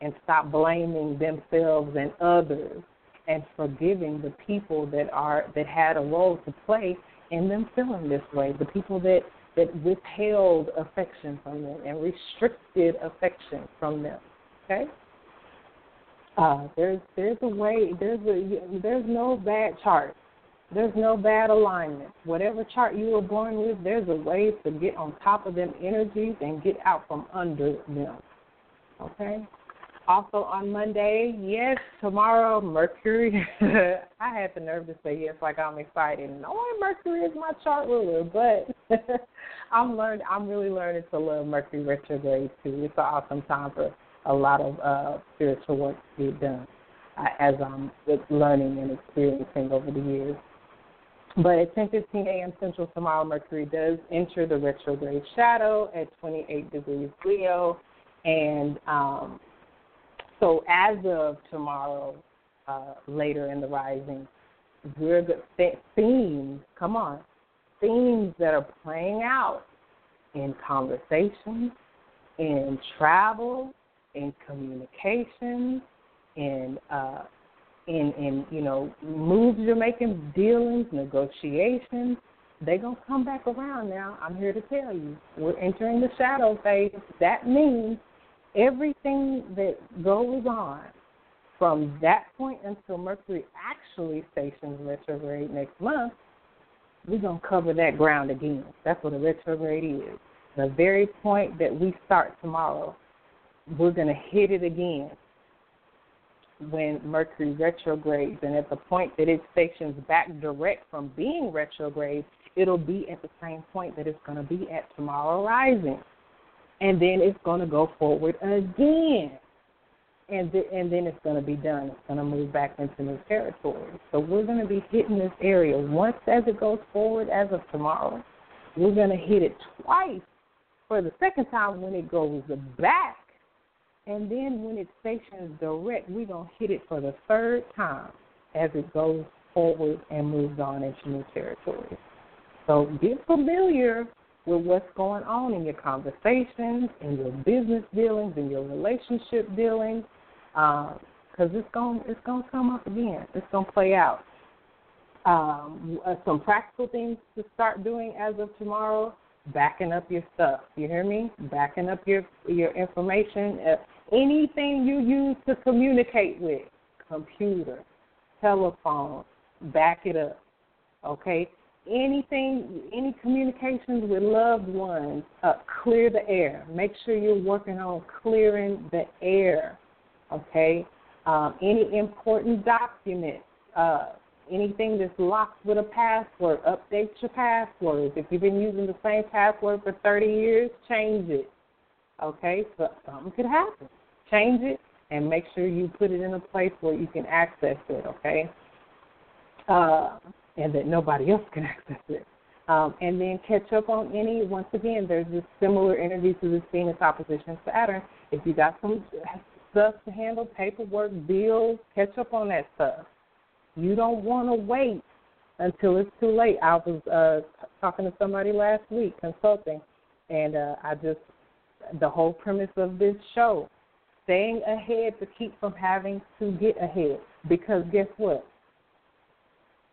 and stop blaming themselves and others, and forgiving the people that are that had a role to play in them feeling this way, the people that that withheld affection from them and restricted affection from them. Okay. Uh, there's there's a way there's a there's no bad chart there's no bad alignment. Whatever chart you were born with, there's a way to get on top of them energies and get out from under them. Okay? Also on Monday, yes, tomorrow, Mercury. I had the nerve to say yes, like I'm excited. Knowing Mercury is my chart ruler, but I'm learned. I'm really learning to love Mercury retrograde too. It's an awesome time for a lot of uh, spiritual work to get done, uh, as I'm learning and experiencing over the years. But at 10:15 a.m. Central tomorrow, Mercury does enter the retrograde shadow at 28 degrees Leo, and um, so as of tomorrow, uh, later in the rising, we're the th- themes. Come on, themes that are playing out in conversations, in travel, in communication, in uh, in in you know moves you're making, dealings, negotiations. They're gonna come back around now. I'm here to tell you, we're entering the shadow phase. That means everything that goes on from that point until Mercury actually stations retrograde next month, we're going to cover that ground again. That's what a retrograde is. The very point that we start tomorrow, we're going to hit it again when Mercury retrogrades. And at the point that it stations back direct from being retrograde, it'll be at the same point that it's going to be at tomorrow rising. And then it's going to go forward again and and then it's going to be done. It's going to move back into new territory. So we're going to be hitting this area once as it goes forward as of tomorrow. We're going to hit it twice for the second time when it goes back, and then when it stations direct, we're going to hit it for the third time as it goes forward and moves on into new territory. So get familiar with what's going on in your conversations, in your business dealings, in your relationship dealings, because um, it's going it's to come up again. It's going to play out. Um, uh, some practical things to start doing as of tomorrow: backing up your stuff. You hear me? Backing up your your information. Uh, anything you use to communicate with, computer, telephone, back it up. Okay. Anything, any communications with loved ones, uh, clear the air. Make sure you're working on clearing the air okay? Um, any important documents, uh, anything that's locked with a password, update your passwords. If you've been using the same password for 30 years, change it, okay? So something could happen. Change it and make sure you put it in a place where you can access it, okay? Uh, and that nobody else can access it. Um, and then catch up on any, once again, there's this similar energy to this Venus opposition Saturn. If you got some stuff to handle, paperwork, bills, catch up on that stuff. You don't want to wait until it's too late. I was uh, talking to somebody last week, consulting, and uh, I just, the whole premise of this show, staying ahead to keep from having to get ahead. Because guess what?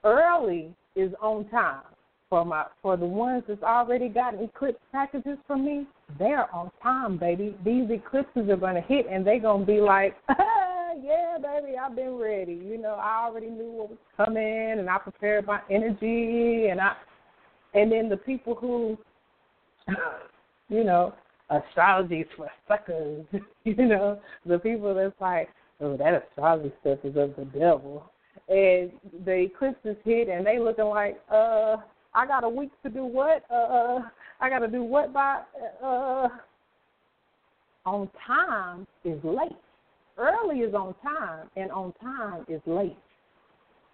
Early is on time for my for the ones that's already gotten eclipse packages from me, they're on time, baby. These eclipses are gonna hit and they're gonna be like, ah, Yeah, baby, I've been ready. You know, I already knew what was coming and I prepared my energy and I and then the people who you know, astrology's for suckers, you know, the people that's like, Oh, that astrology stuff is of the devil and the eclipses hit and they looking like, uh, I got a week to do what? Uh, I got to do what by? Uh, on time is late. Early is on time, and on time is late.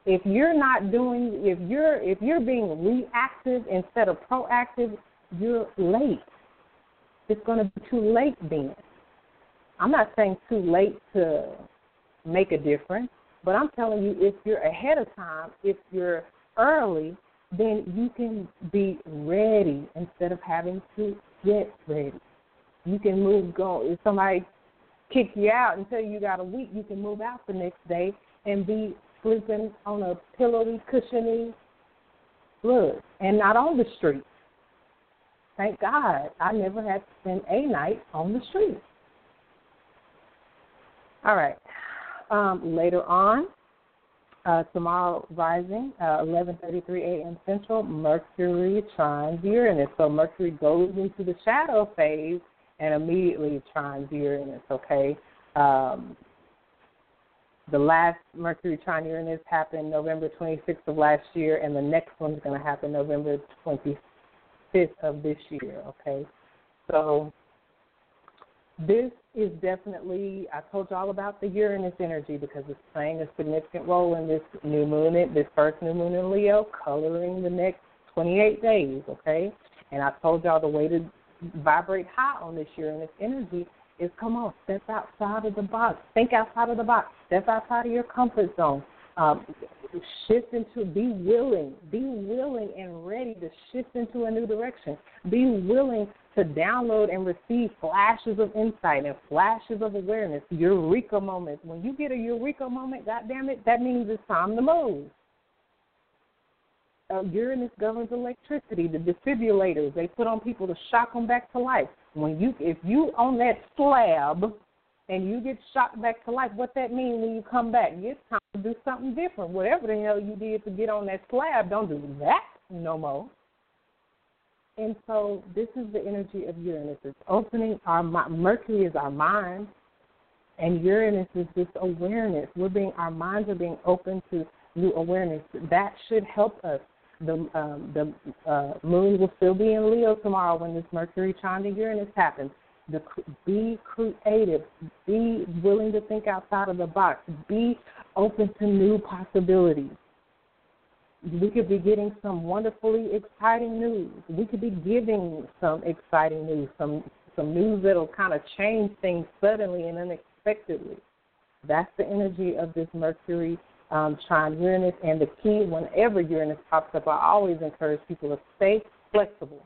If you're not doing, if you're if you're being reactive instead of proactive, you're late. It's going to be too late then. I'm not saying too late to make a difference, but I'm telling you, if you're ahead of time, if you're early, then you can be ready instead of having to get ready. You can move go if somebody kick you out and tell you got a week, you can move out the next day and be sleeping on a pillowy, cushiony look, and not on the street. Thank God I never had to spend a night on the street. All right. Um, later on, uh, tomorrow rising, uh, 11:33 a.m. Central, Mercury trines Uranus. So Mercury goes into the shadow phase and immediately trines Uranus. Okay. Um, the last Mercury trine Uranus happened November 26th of last year, and the next one's going to happen November 25th of this year. Okay. So this is definitely, I told you all about the Uranus energy because it's playing a significant role in this new moon, this first new moon in Leo, coloring the next 28 days, okay? And I told y'all the way to vibrate high on this Uranus energy is come on, step outside of the box. Think outside of the box. Step outside of your comfort zone. Um, shift into, be willing, be willing and ready to shift into a new direction. Be willing to download and receive flashes of insight and flashes of awareness, eureka moments. When you get a eureka moment, God damn it, that means it's time to move. Uh, Uranus governs electricity, the defibrillators they put on people to shock them back to life. When you, if you on that slab and you get shocked back to life, what that means when you come back? It's time to do something different. Whatever the hell you did to get on that slab, don't do that no more. And so this is the energy of Uranus. It's opening our Mercury is our mind, and Uranus is this awareness. We're being our minds are being open to new awareness. That should help us. The um, the uh, moon will still be in Leo tomorrow when this Mercury trine Uranus happens. The, be creative. Be willing to think outside of the box. Be open to new possibilities we could be getting some wonderfully exciting news. We could be giving some exciting news, some some news that'll kind of change things suddenly and unexpectedly. That's the energy of this Mercury um, trine Uranus. And the key, whenever Uranus pops up, I always encourage people to stay flexible.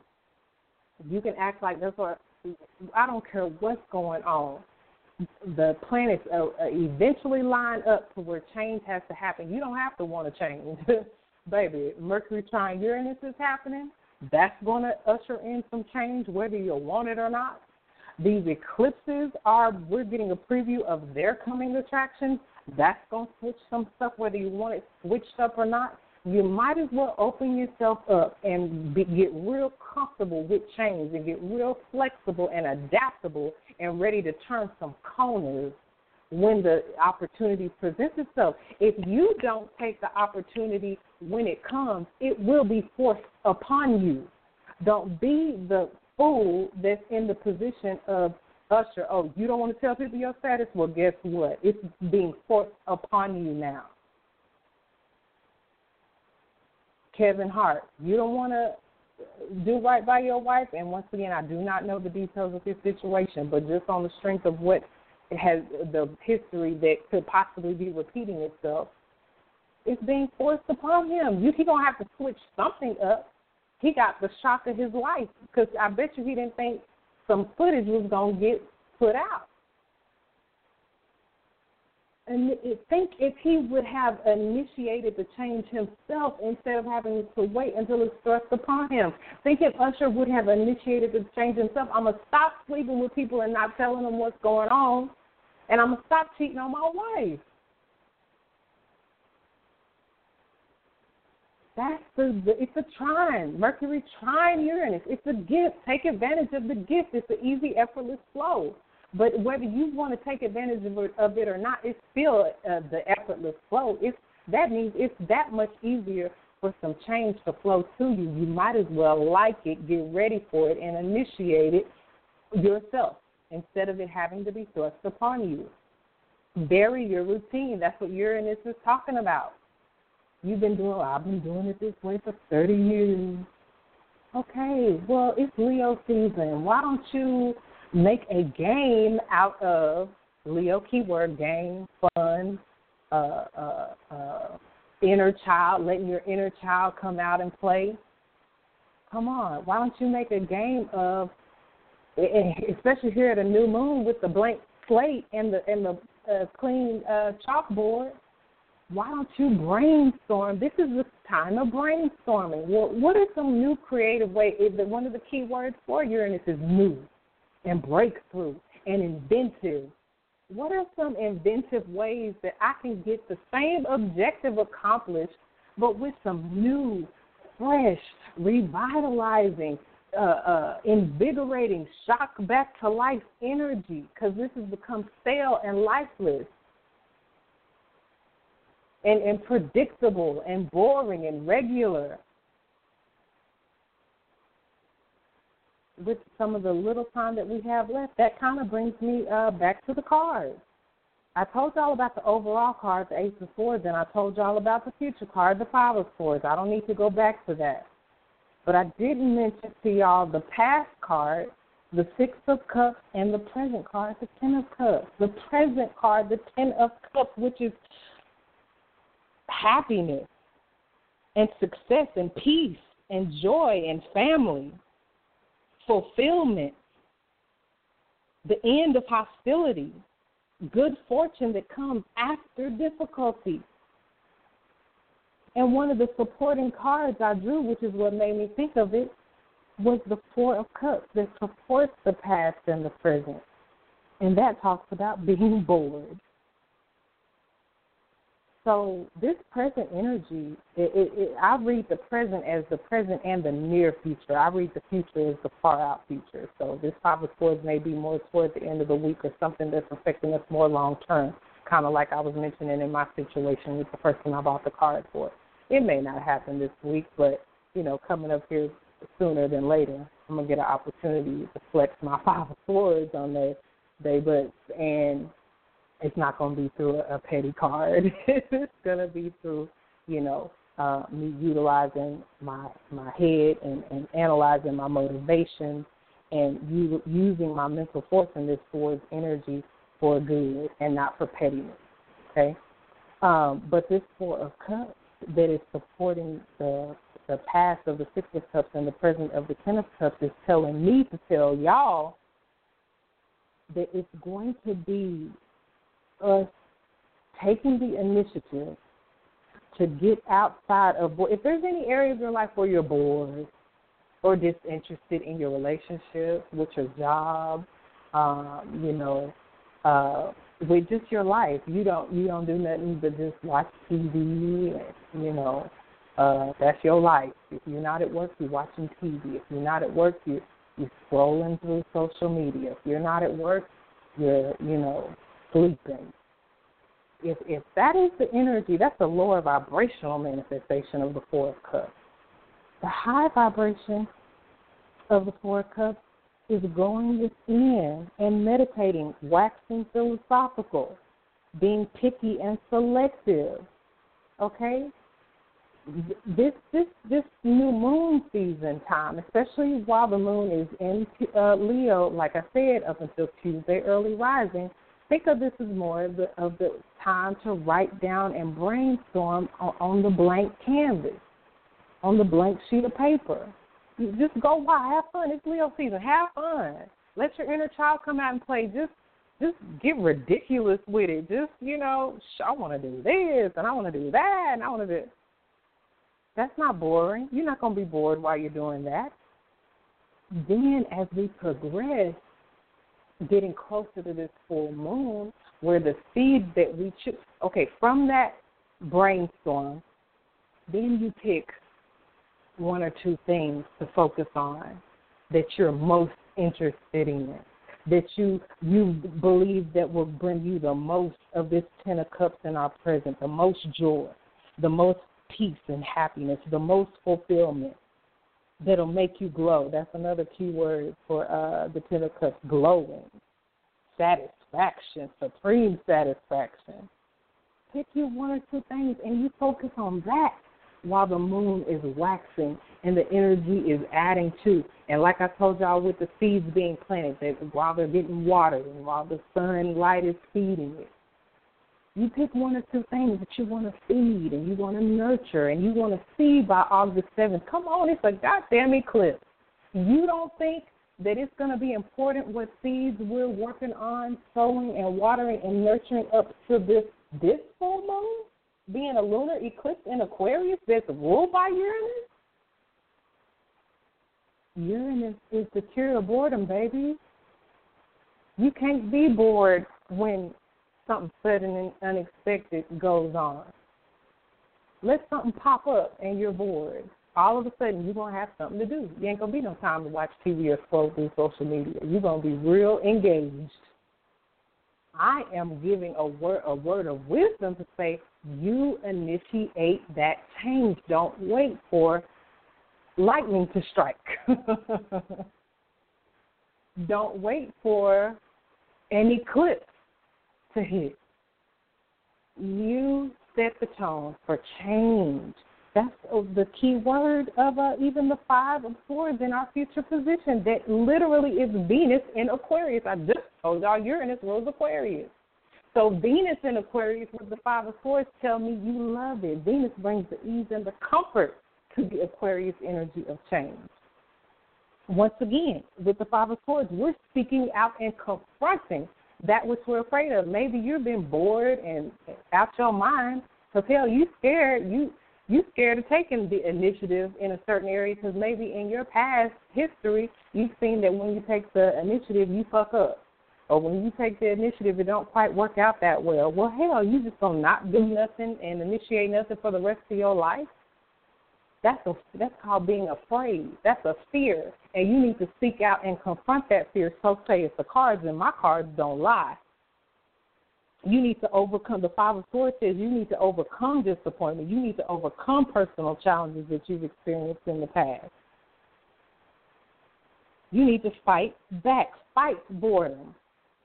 You can act like that's what I don't care what's going on. The planets uh, eventually line up to where change has to happen. You don't have to want to change. baby, Mercury trine Uranus is happening. That's going to usher in some change, whether you want it or not. These eclipses are, we're getting a preview of their coming attractions. That's going to switch some stuff, whether you want it switched up or not. You might as well open yourself up and be, get real comfortable with change and get real flexible and adaptable and ready to turn some corners when the opportunity presents itself. If you don't take the opportunity when it comes, it will be forced upon you. Don't be the fool that's in the position of usher. Oh, you don't want to tell people your status? Well, guess what? It's being forced upon you now. Kevin Hart, you don't want to do right by your wife. And once again, I do not know the details of his situation, but just on the strength of what has the history that could possibly be repeating itself, it's being forced upon him. You, he gonna have to switch something up. He got the shock of his life because I bet you he didn't think some footage was gonna get put out. And think if he would have initiated the change himself instead of having to wait until it's thrust upon him. Think if Usher would have initiated the change himself. I'm gonna stop sleeping with people and not telling them what's going on and I'm gonna stop cheating on my wife. That's the, it's a trine. Mercury trine Uranus. It's a gift. Take advantage of the gift. It's an easy, effortless flow. But whether you want to take advantage of it, of it or not, it's still uh, the effortless flow. It's that means it's that much easier for some change to flow to you. You might as well like it, get ready for it, and initiate it yourself instead of it having to be thrust upon you. Vary your routine. That's what Uranus is talking about. You've been doing, I've been doing it this way for 30 years. Okay, well, it's Leo season. Why don't you make a game out of Leo keyword game, fun, uh, uh, uh, inner child, letting your inner child come out and play? Come on, why don't you make a game of especially here at a new moon with the blank slate and the and the uh, clean uh, chalkboard. Why don't you brainstorm? This is the time of brainstorming. Well, what are some new creative ways? One of the key words for Uranus is new and breakthrough and inventive. What are some inventive ways that I can get the same objective accomplished, but with some new, fresh, revitalizing, uh, uh, invigorating, shock back to life energy because this has become stale and lifeless and, and predictable and boring and regular. With some of the little time that we have left, that kind of brings me uh, back to the cards. I told y'all about the overall card, the Ace of Swords, and I told y'all about the future card, the Five of Swords. I don't need to go back to that. But I didn't mention to y'all the past card, the Six of Cups and the present card, the Ten of Cups. The present card, the Ten of Cups, which is happiness and success and peace and joy and family, fulfillment, the end of hostility, good fortune that comes after difficulty. And one of the supporting cards I drew, which is what made me think of it, was the Four of Cups that supports the past and the present. And that talks about being bored. So this present energy, it, it, it, I read the present as the present and the near future. I read the future as the far out future. So this five of swords may be more towards the end of the week or something that's affecting us more long term, kind of like I was mentioning in my situation with the person I bought the card for. It may not happen this week, but you know, coming up here sooner than later, I'm gonna get an opportunity to flex my five swords on their they butts and it's not to be through a, a petty card. it's to be through, you know, uh, me utilizing my my head and, and analyzing my motivation and u- using my mental force in this towards energy for good and not for pettiness. Okay, um, but this Four of Cups that is supporting the the past of the Six of Cups and the present of the Ten of Cups is telling me to tell y'all that it's going to be us taking the initiative to get outside of if there's any area of your life where you're bored or disinterested in your relationship with your job, um, you know, uh, with just your life. You don't you don't do nothing but just watch TV. You know, uh, that's your life. If you're not at work, you're watching TV. If you're not at work, you you're scrolling through social media. If you're not at work, you're you know sleeping. If if that is the energy, that's the lower vibrational manifestation of the Four of Cups. The high vibration of the Four of Cups is going within and meditating, waxing philosophical, being picky and selective. Okay? This this this new moon season time, especially while the moon is in uh, Leo, like I said, up until Tuesday early rising, think of this as more of the, of the time to write down and brainstorm on, on the blank canvas, on the blank sheet of paper. Just go wild, have fun. It's Leo season. Have fun. Let your inner child come out and play. Just just get ridiculous with it. Just you know, I want to do this and I want to do that and I want to do. That's not boring. You're not going to be bored while you're doing that. Then, as we progress, getting closer to this full moon where the seeds that we choose okay from that brainstorm then you pick one or two things to focus on that you're most interested in that you you believe that will bring you the most of this ten of cups in our present the most joy the most peace and happiness the most fulfillment that'll make you glow. That's another key word for uh, the Ten of Cups, glowing, satisfaction, supreme satisfaction. Pick you one or two things and you focus on that while the moon is waxing and the energy is adding to. And like I told y'all with the seeds being planted, that while they're getting watered and while the sunlight is feeding it, you pick one or two things that you want to feed and you want to nurture and you want to see by August 7th. Come on, it's a goddamn eclipse. You don't think that it's going to be important what seeds we're working on sowing and watering and nurturing up to this this full moon being a lunar eclipse in Aquarius that's ruled by Uranus? Uranus is the cure of boredom, baby. You can't be bored when something sudden and unexpected goes on. Let something pop up and you're bored. All of a sudden, you're going to have something to do. You ain't going to be no time to watch TV or scroll through social media. You're going to be real engaged. I am giving a word, a word of wisdom to say you initiate that change. Don't wait for lightning to strike. Don't wait for an eclipse to hit. You set the tone for change. That's the key word of uh, even the five of swords in our future position. That literally is Venus in Aquarius. I just told y'all Uranus rules Aquarius. So Venus in Aquarius with the five of swords tell me you love it. Venus brings the ease and the comfort to the Aquarius energy of change. Once again, with the five of swords, we're speaking out and confronting that which we're afraid of. Maybe you've been bored and out your mind because hell, you scared you you scared of taking the initiative in a certain area because maybe in your past history you've seen that when you take the initiative you fuck up, or when you take the initiative it don't quite work out that well. Well, hell, you just gonna not do nothing and initiate nothing for the rest of your life. That's a that's called being afraid. That's a fear, and you need to seek out and confront that fear. So say it's the cards, and my cards don't lie you need to overcome the five of swords says you need to overcome disappointment. You need to overcome personal challenges that you've experienced in the past. You need to fight back fight boredom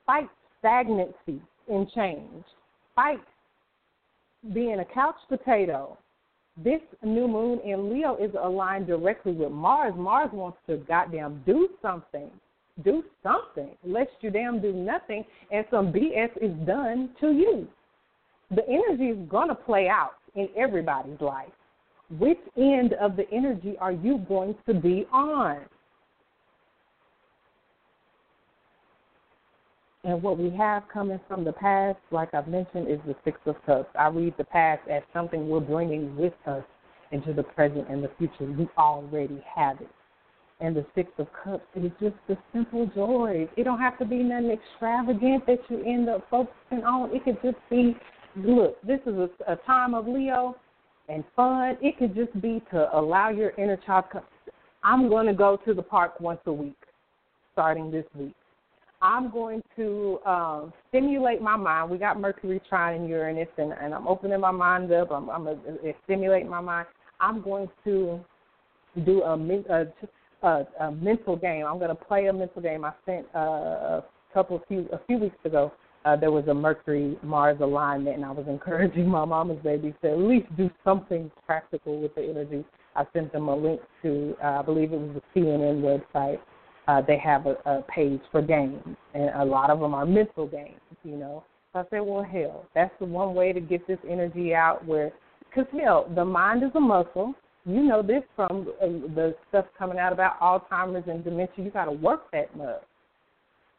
fight stagnancy in change fight being a couch potato. This new moon in leo is aligned directly with mars. Mars wants to goddamn do something do something, lest you damn do nothing and some BS is done to you. The energy is going to play out in everybody's life. Which end of the energy are you going to be on? And what we have coming from the past, like I've mentioned, is the Six of Cups. I read the past as something we're bringing with us into the present and the future. We already have it and the Six of Cups is just the simple joys. It don't have to be nothing extravagant that you end up focusing on. It could just be, look, this is a, a time of Leo and fun. It could just be to allow your inner child. I'm going to go to the park once a week, starting this week. I'm going to um, stimulate my mind. We got Mercury trine Uranus, and, and I'm opening my mind up. I'm, I'm going to stimulate my mind. I'm going to do a, a a, a mental game. I'm going to play a mental game. I sent uh, a couple few a few weeks ago. Uh, there was a Mercury Mars alignment, and I was encouraging my mama's baby to at least do something practical with the energy. I sent them a link to, uh, I believe it was the CNN website. Uh, they have a, a page for games, and a lot of them are mental games, you know. So I said, well, hell, that's the one way to get this energy out. Where, because hell, the mind is a muscle you know this from uh, the stuff coming out about Alzheimer's and dementia. You got to work that much,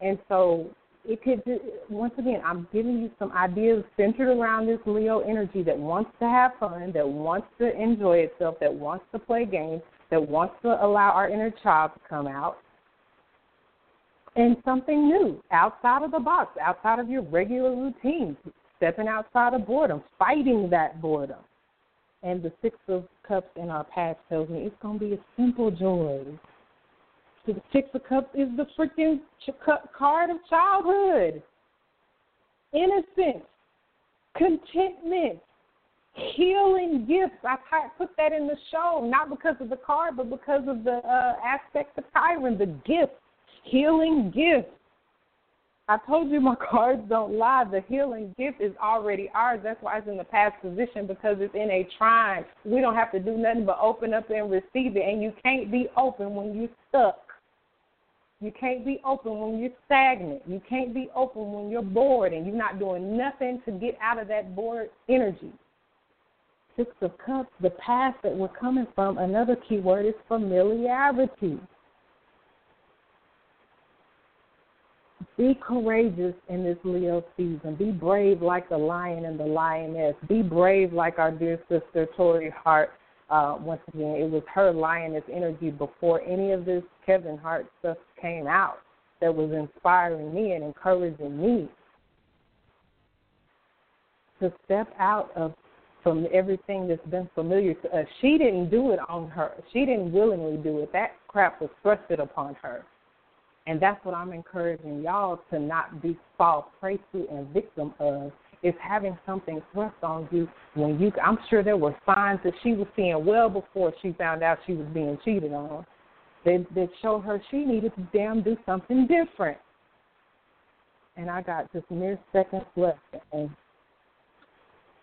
and so it could. Once again, I'm giving you some ideas centered around this Leo energy that wants to have fun, that wants to enjoy itself, that wants to play games, that wants to allow our inner child to come out, and something new outside of the box, outside of your regular routine, stepping outside of boredom, fighting that boredom and the Six of Cups in our past tells me it's going to be a simple joy. So the Six of Cups is the freaking card of childhood, innocence, contentment, healing gifts. I put that in the show, not because of the card, but because of the uh, aspect of Chiron, the gifts, healing gifts. I told you my cards don't lie. The healing gift is already ours. That's why it's in the past position because it's in a trine. We don't have to do nothing but open up and receive it. And you can't be open when you're stuck. You can't be open when you're stagnant. You can't be open when you're bored and you're not doing nothing to get out of that bored energy. Six of Cups, the past that we're coming from, another key word is familiarity. Be courageous in this Leo season. Be brave like the lion and the lioness. Be brave like our dear sister Torrei Hart. Uh, once again, it was her lioness energy before any of this Kevin Hart stuff came out that was inspiring me and encouraging me to step out of from everything that's been familiar to us. She didn't do it on her. She didn't willingly do it. That crap was thrusted upon her. And that's what I'm encouraging y'all to not be fall prey to and victim of is having something thrust on you when you I'm sure there were signs that she was seeing well before she found out she was being cheated on. That that showed her she needed to damn do something different. And I got just mere seconds left and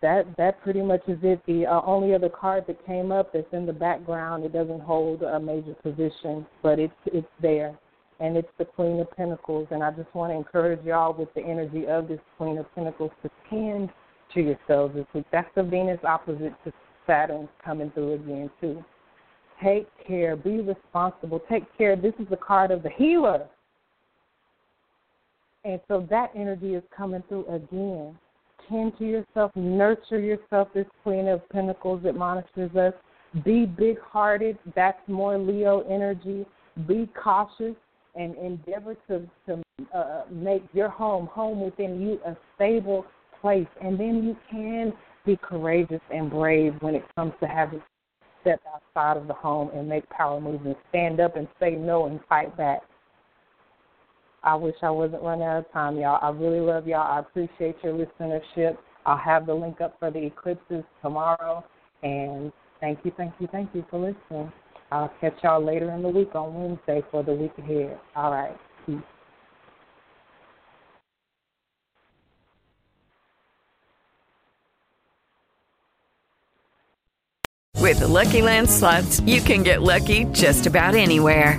that that pretty much is it. The uh, only other card that came up that's in the background, it doesn't hold a major position, but it's it's there, and it's the Queen of Pentacles. And I just want to encourage y'all with the energy of this Queen of Pentacles to tend to yourselves this week. That's the Venus opposite to Saturn coming through again too. Take care. Be responsible. Take care. This is the card of the healer. And so that energy is coming through again. Tend to yourself, nurture yourself. This Queen of Pentacles admonishes us. Be big hearted. That's more Leo energy. Be cautious and endeavor to, to uh, make your home, home within you, a stable place. And then you can be courageous and brave when it comes to having step outside of the home and make power moves and stand up and say no and fight back. I wish I wasn't running out of time, y'all. I really love y'all. I appreciate your listenership. I'll have the link up for the eclipses tomorrow. And thank you, thank you, thank you for listening. I'll catch y'all later in the week on Wednesday for the week ahead. All right. Peace. With the Lucky Land slots, you can get lucky just about anywhere.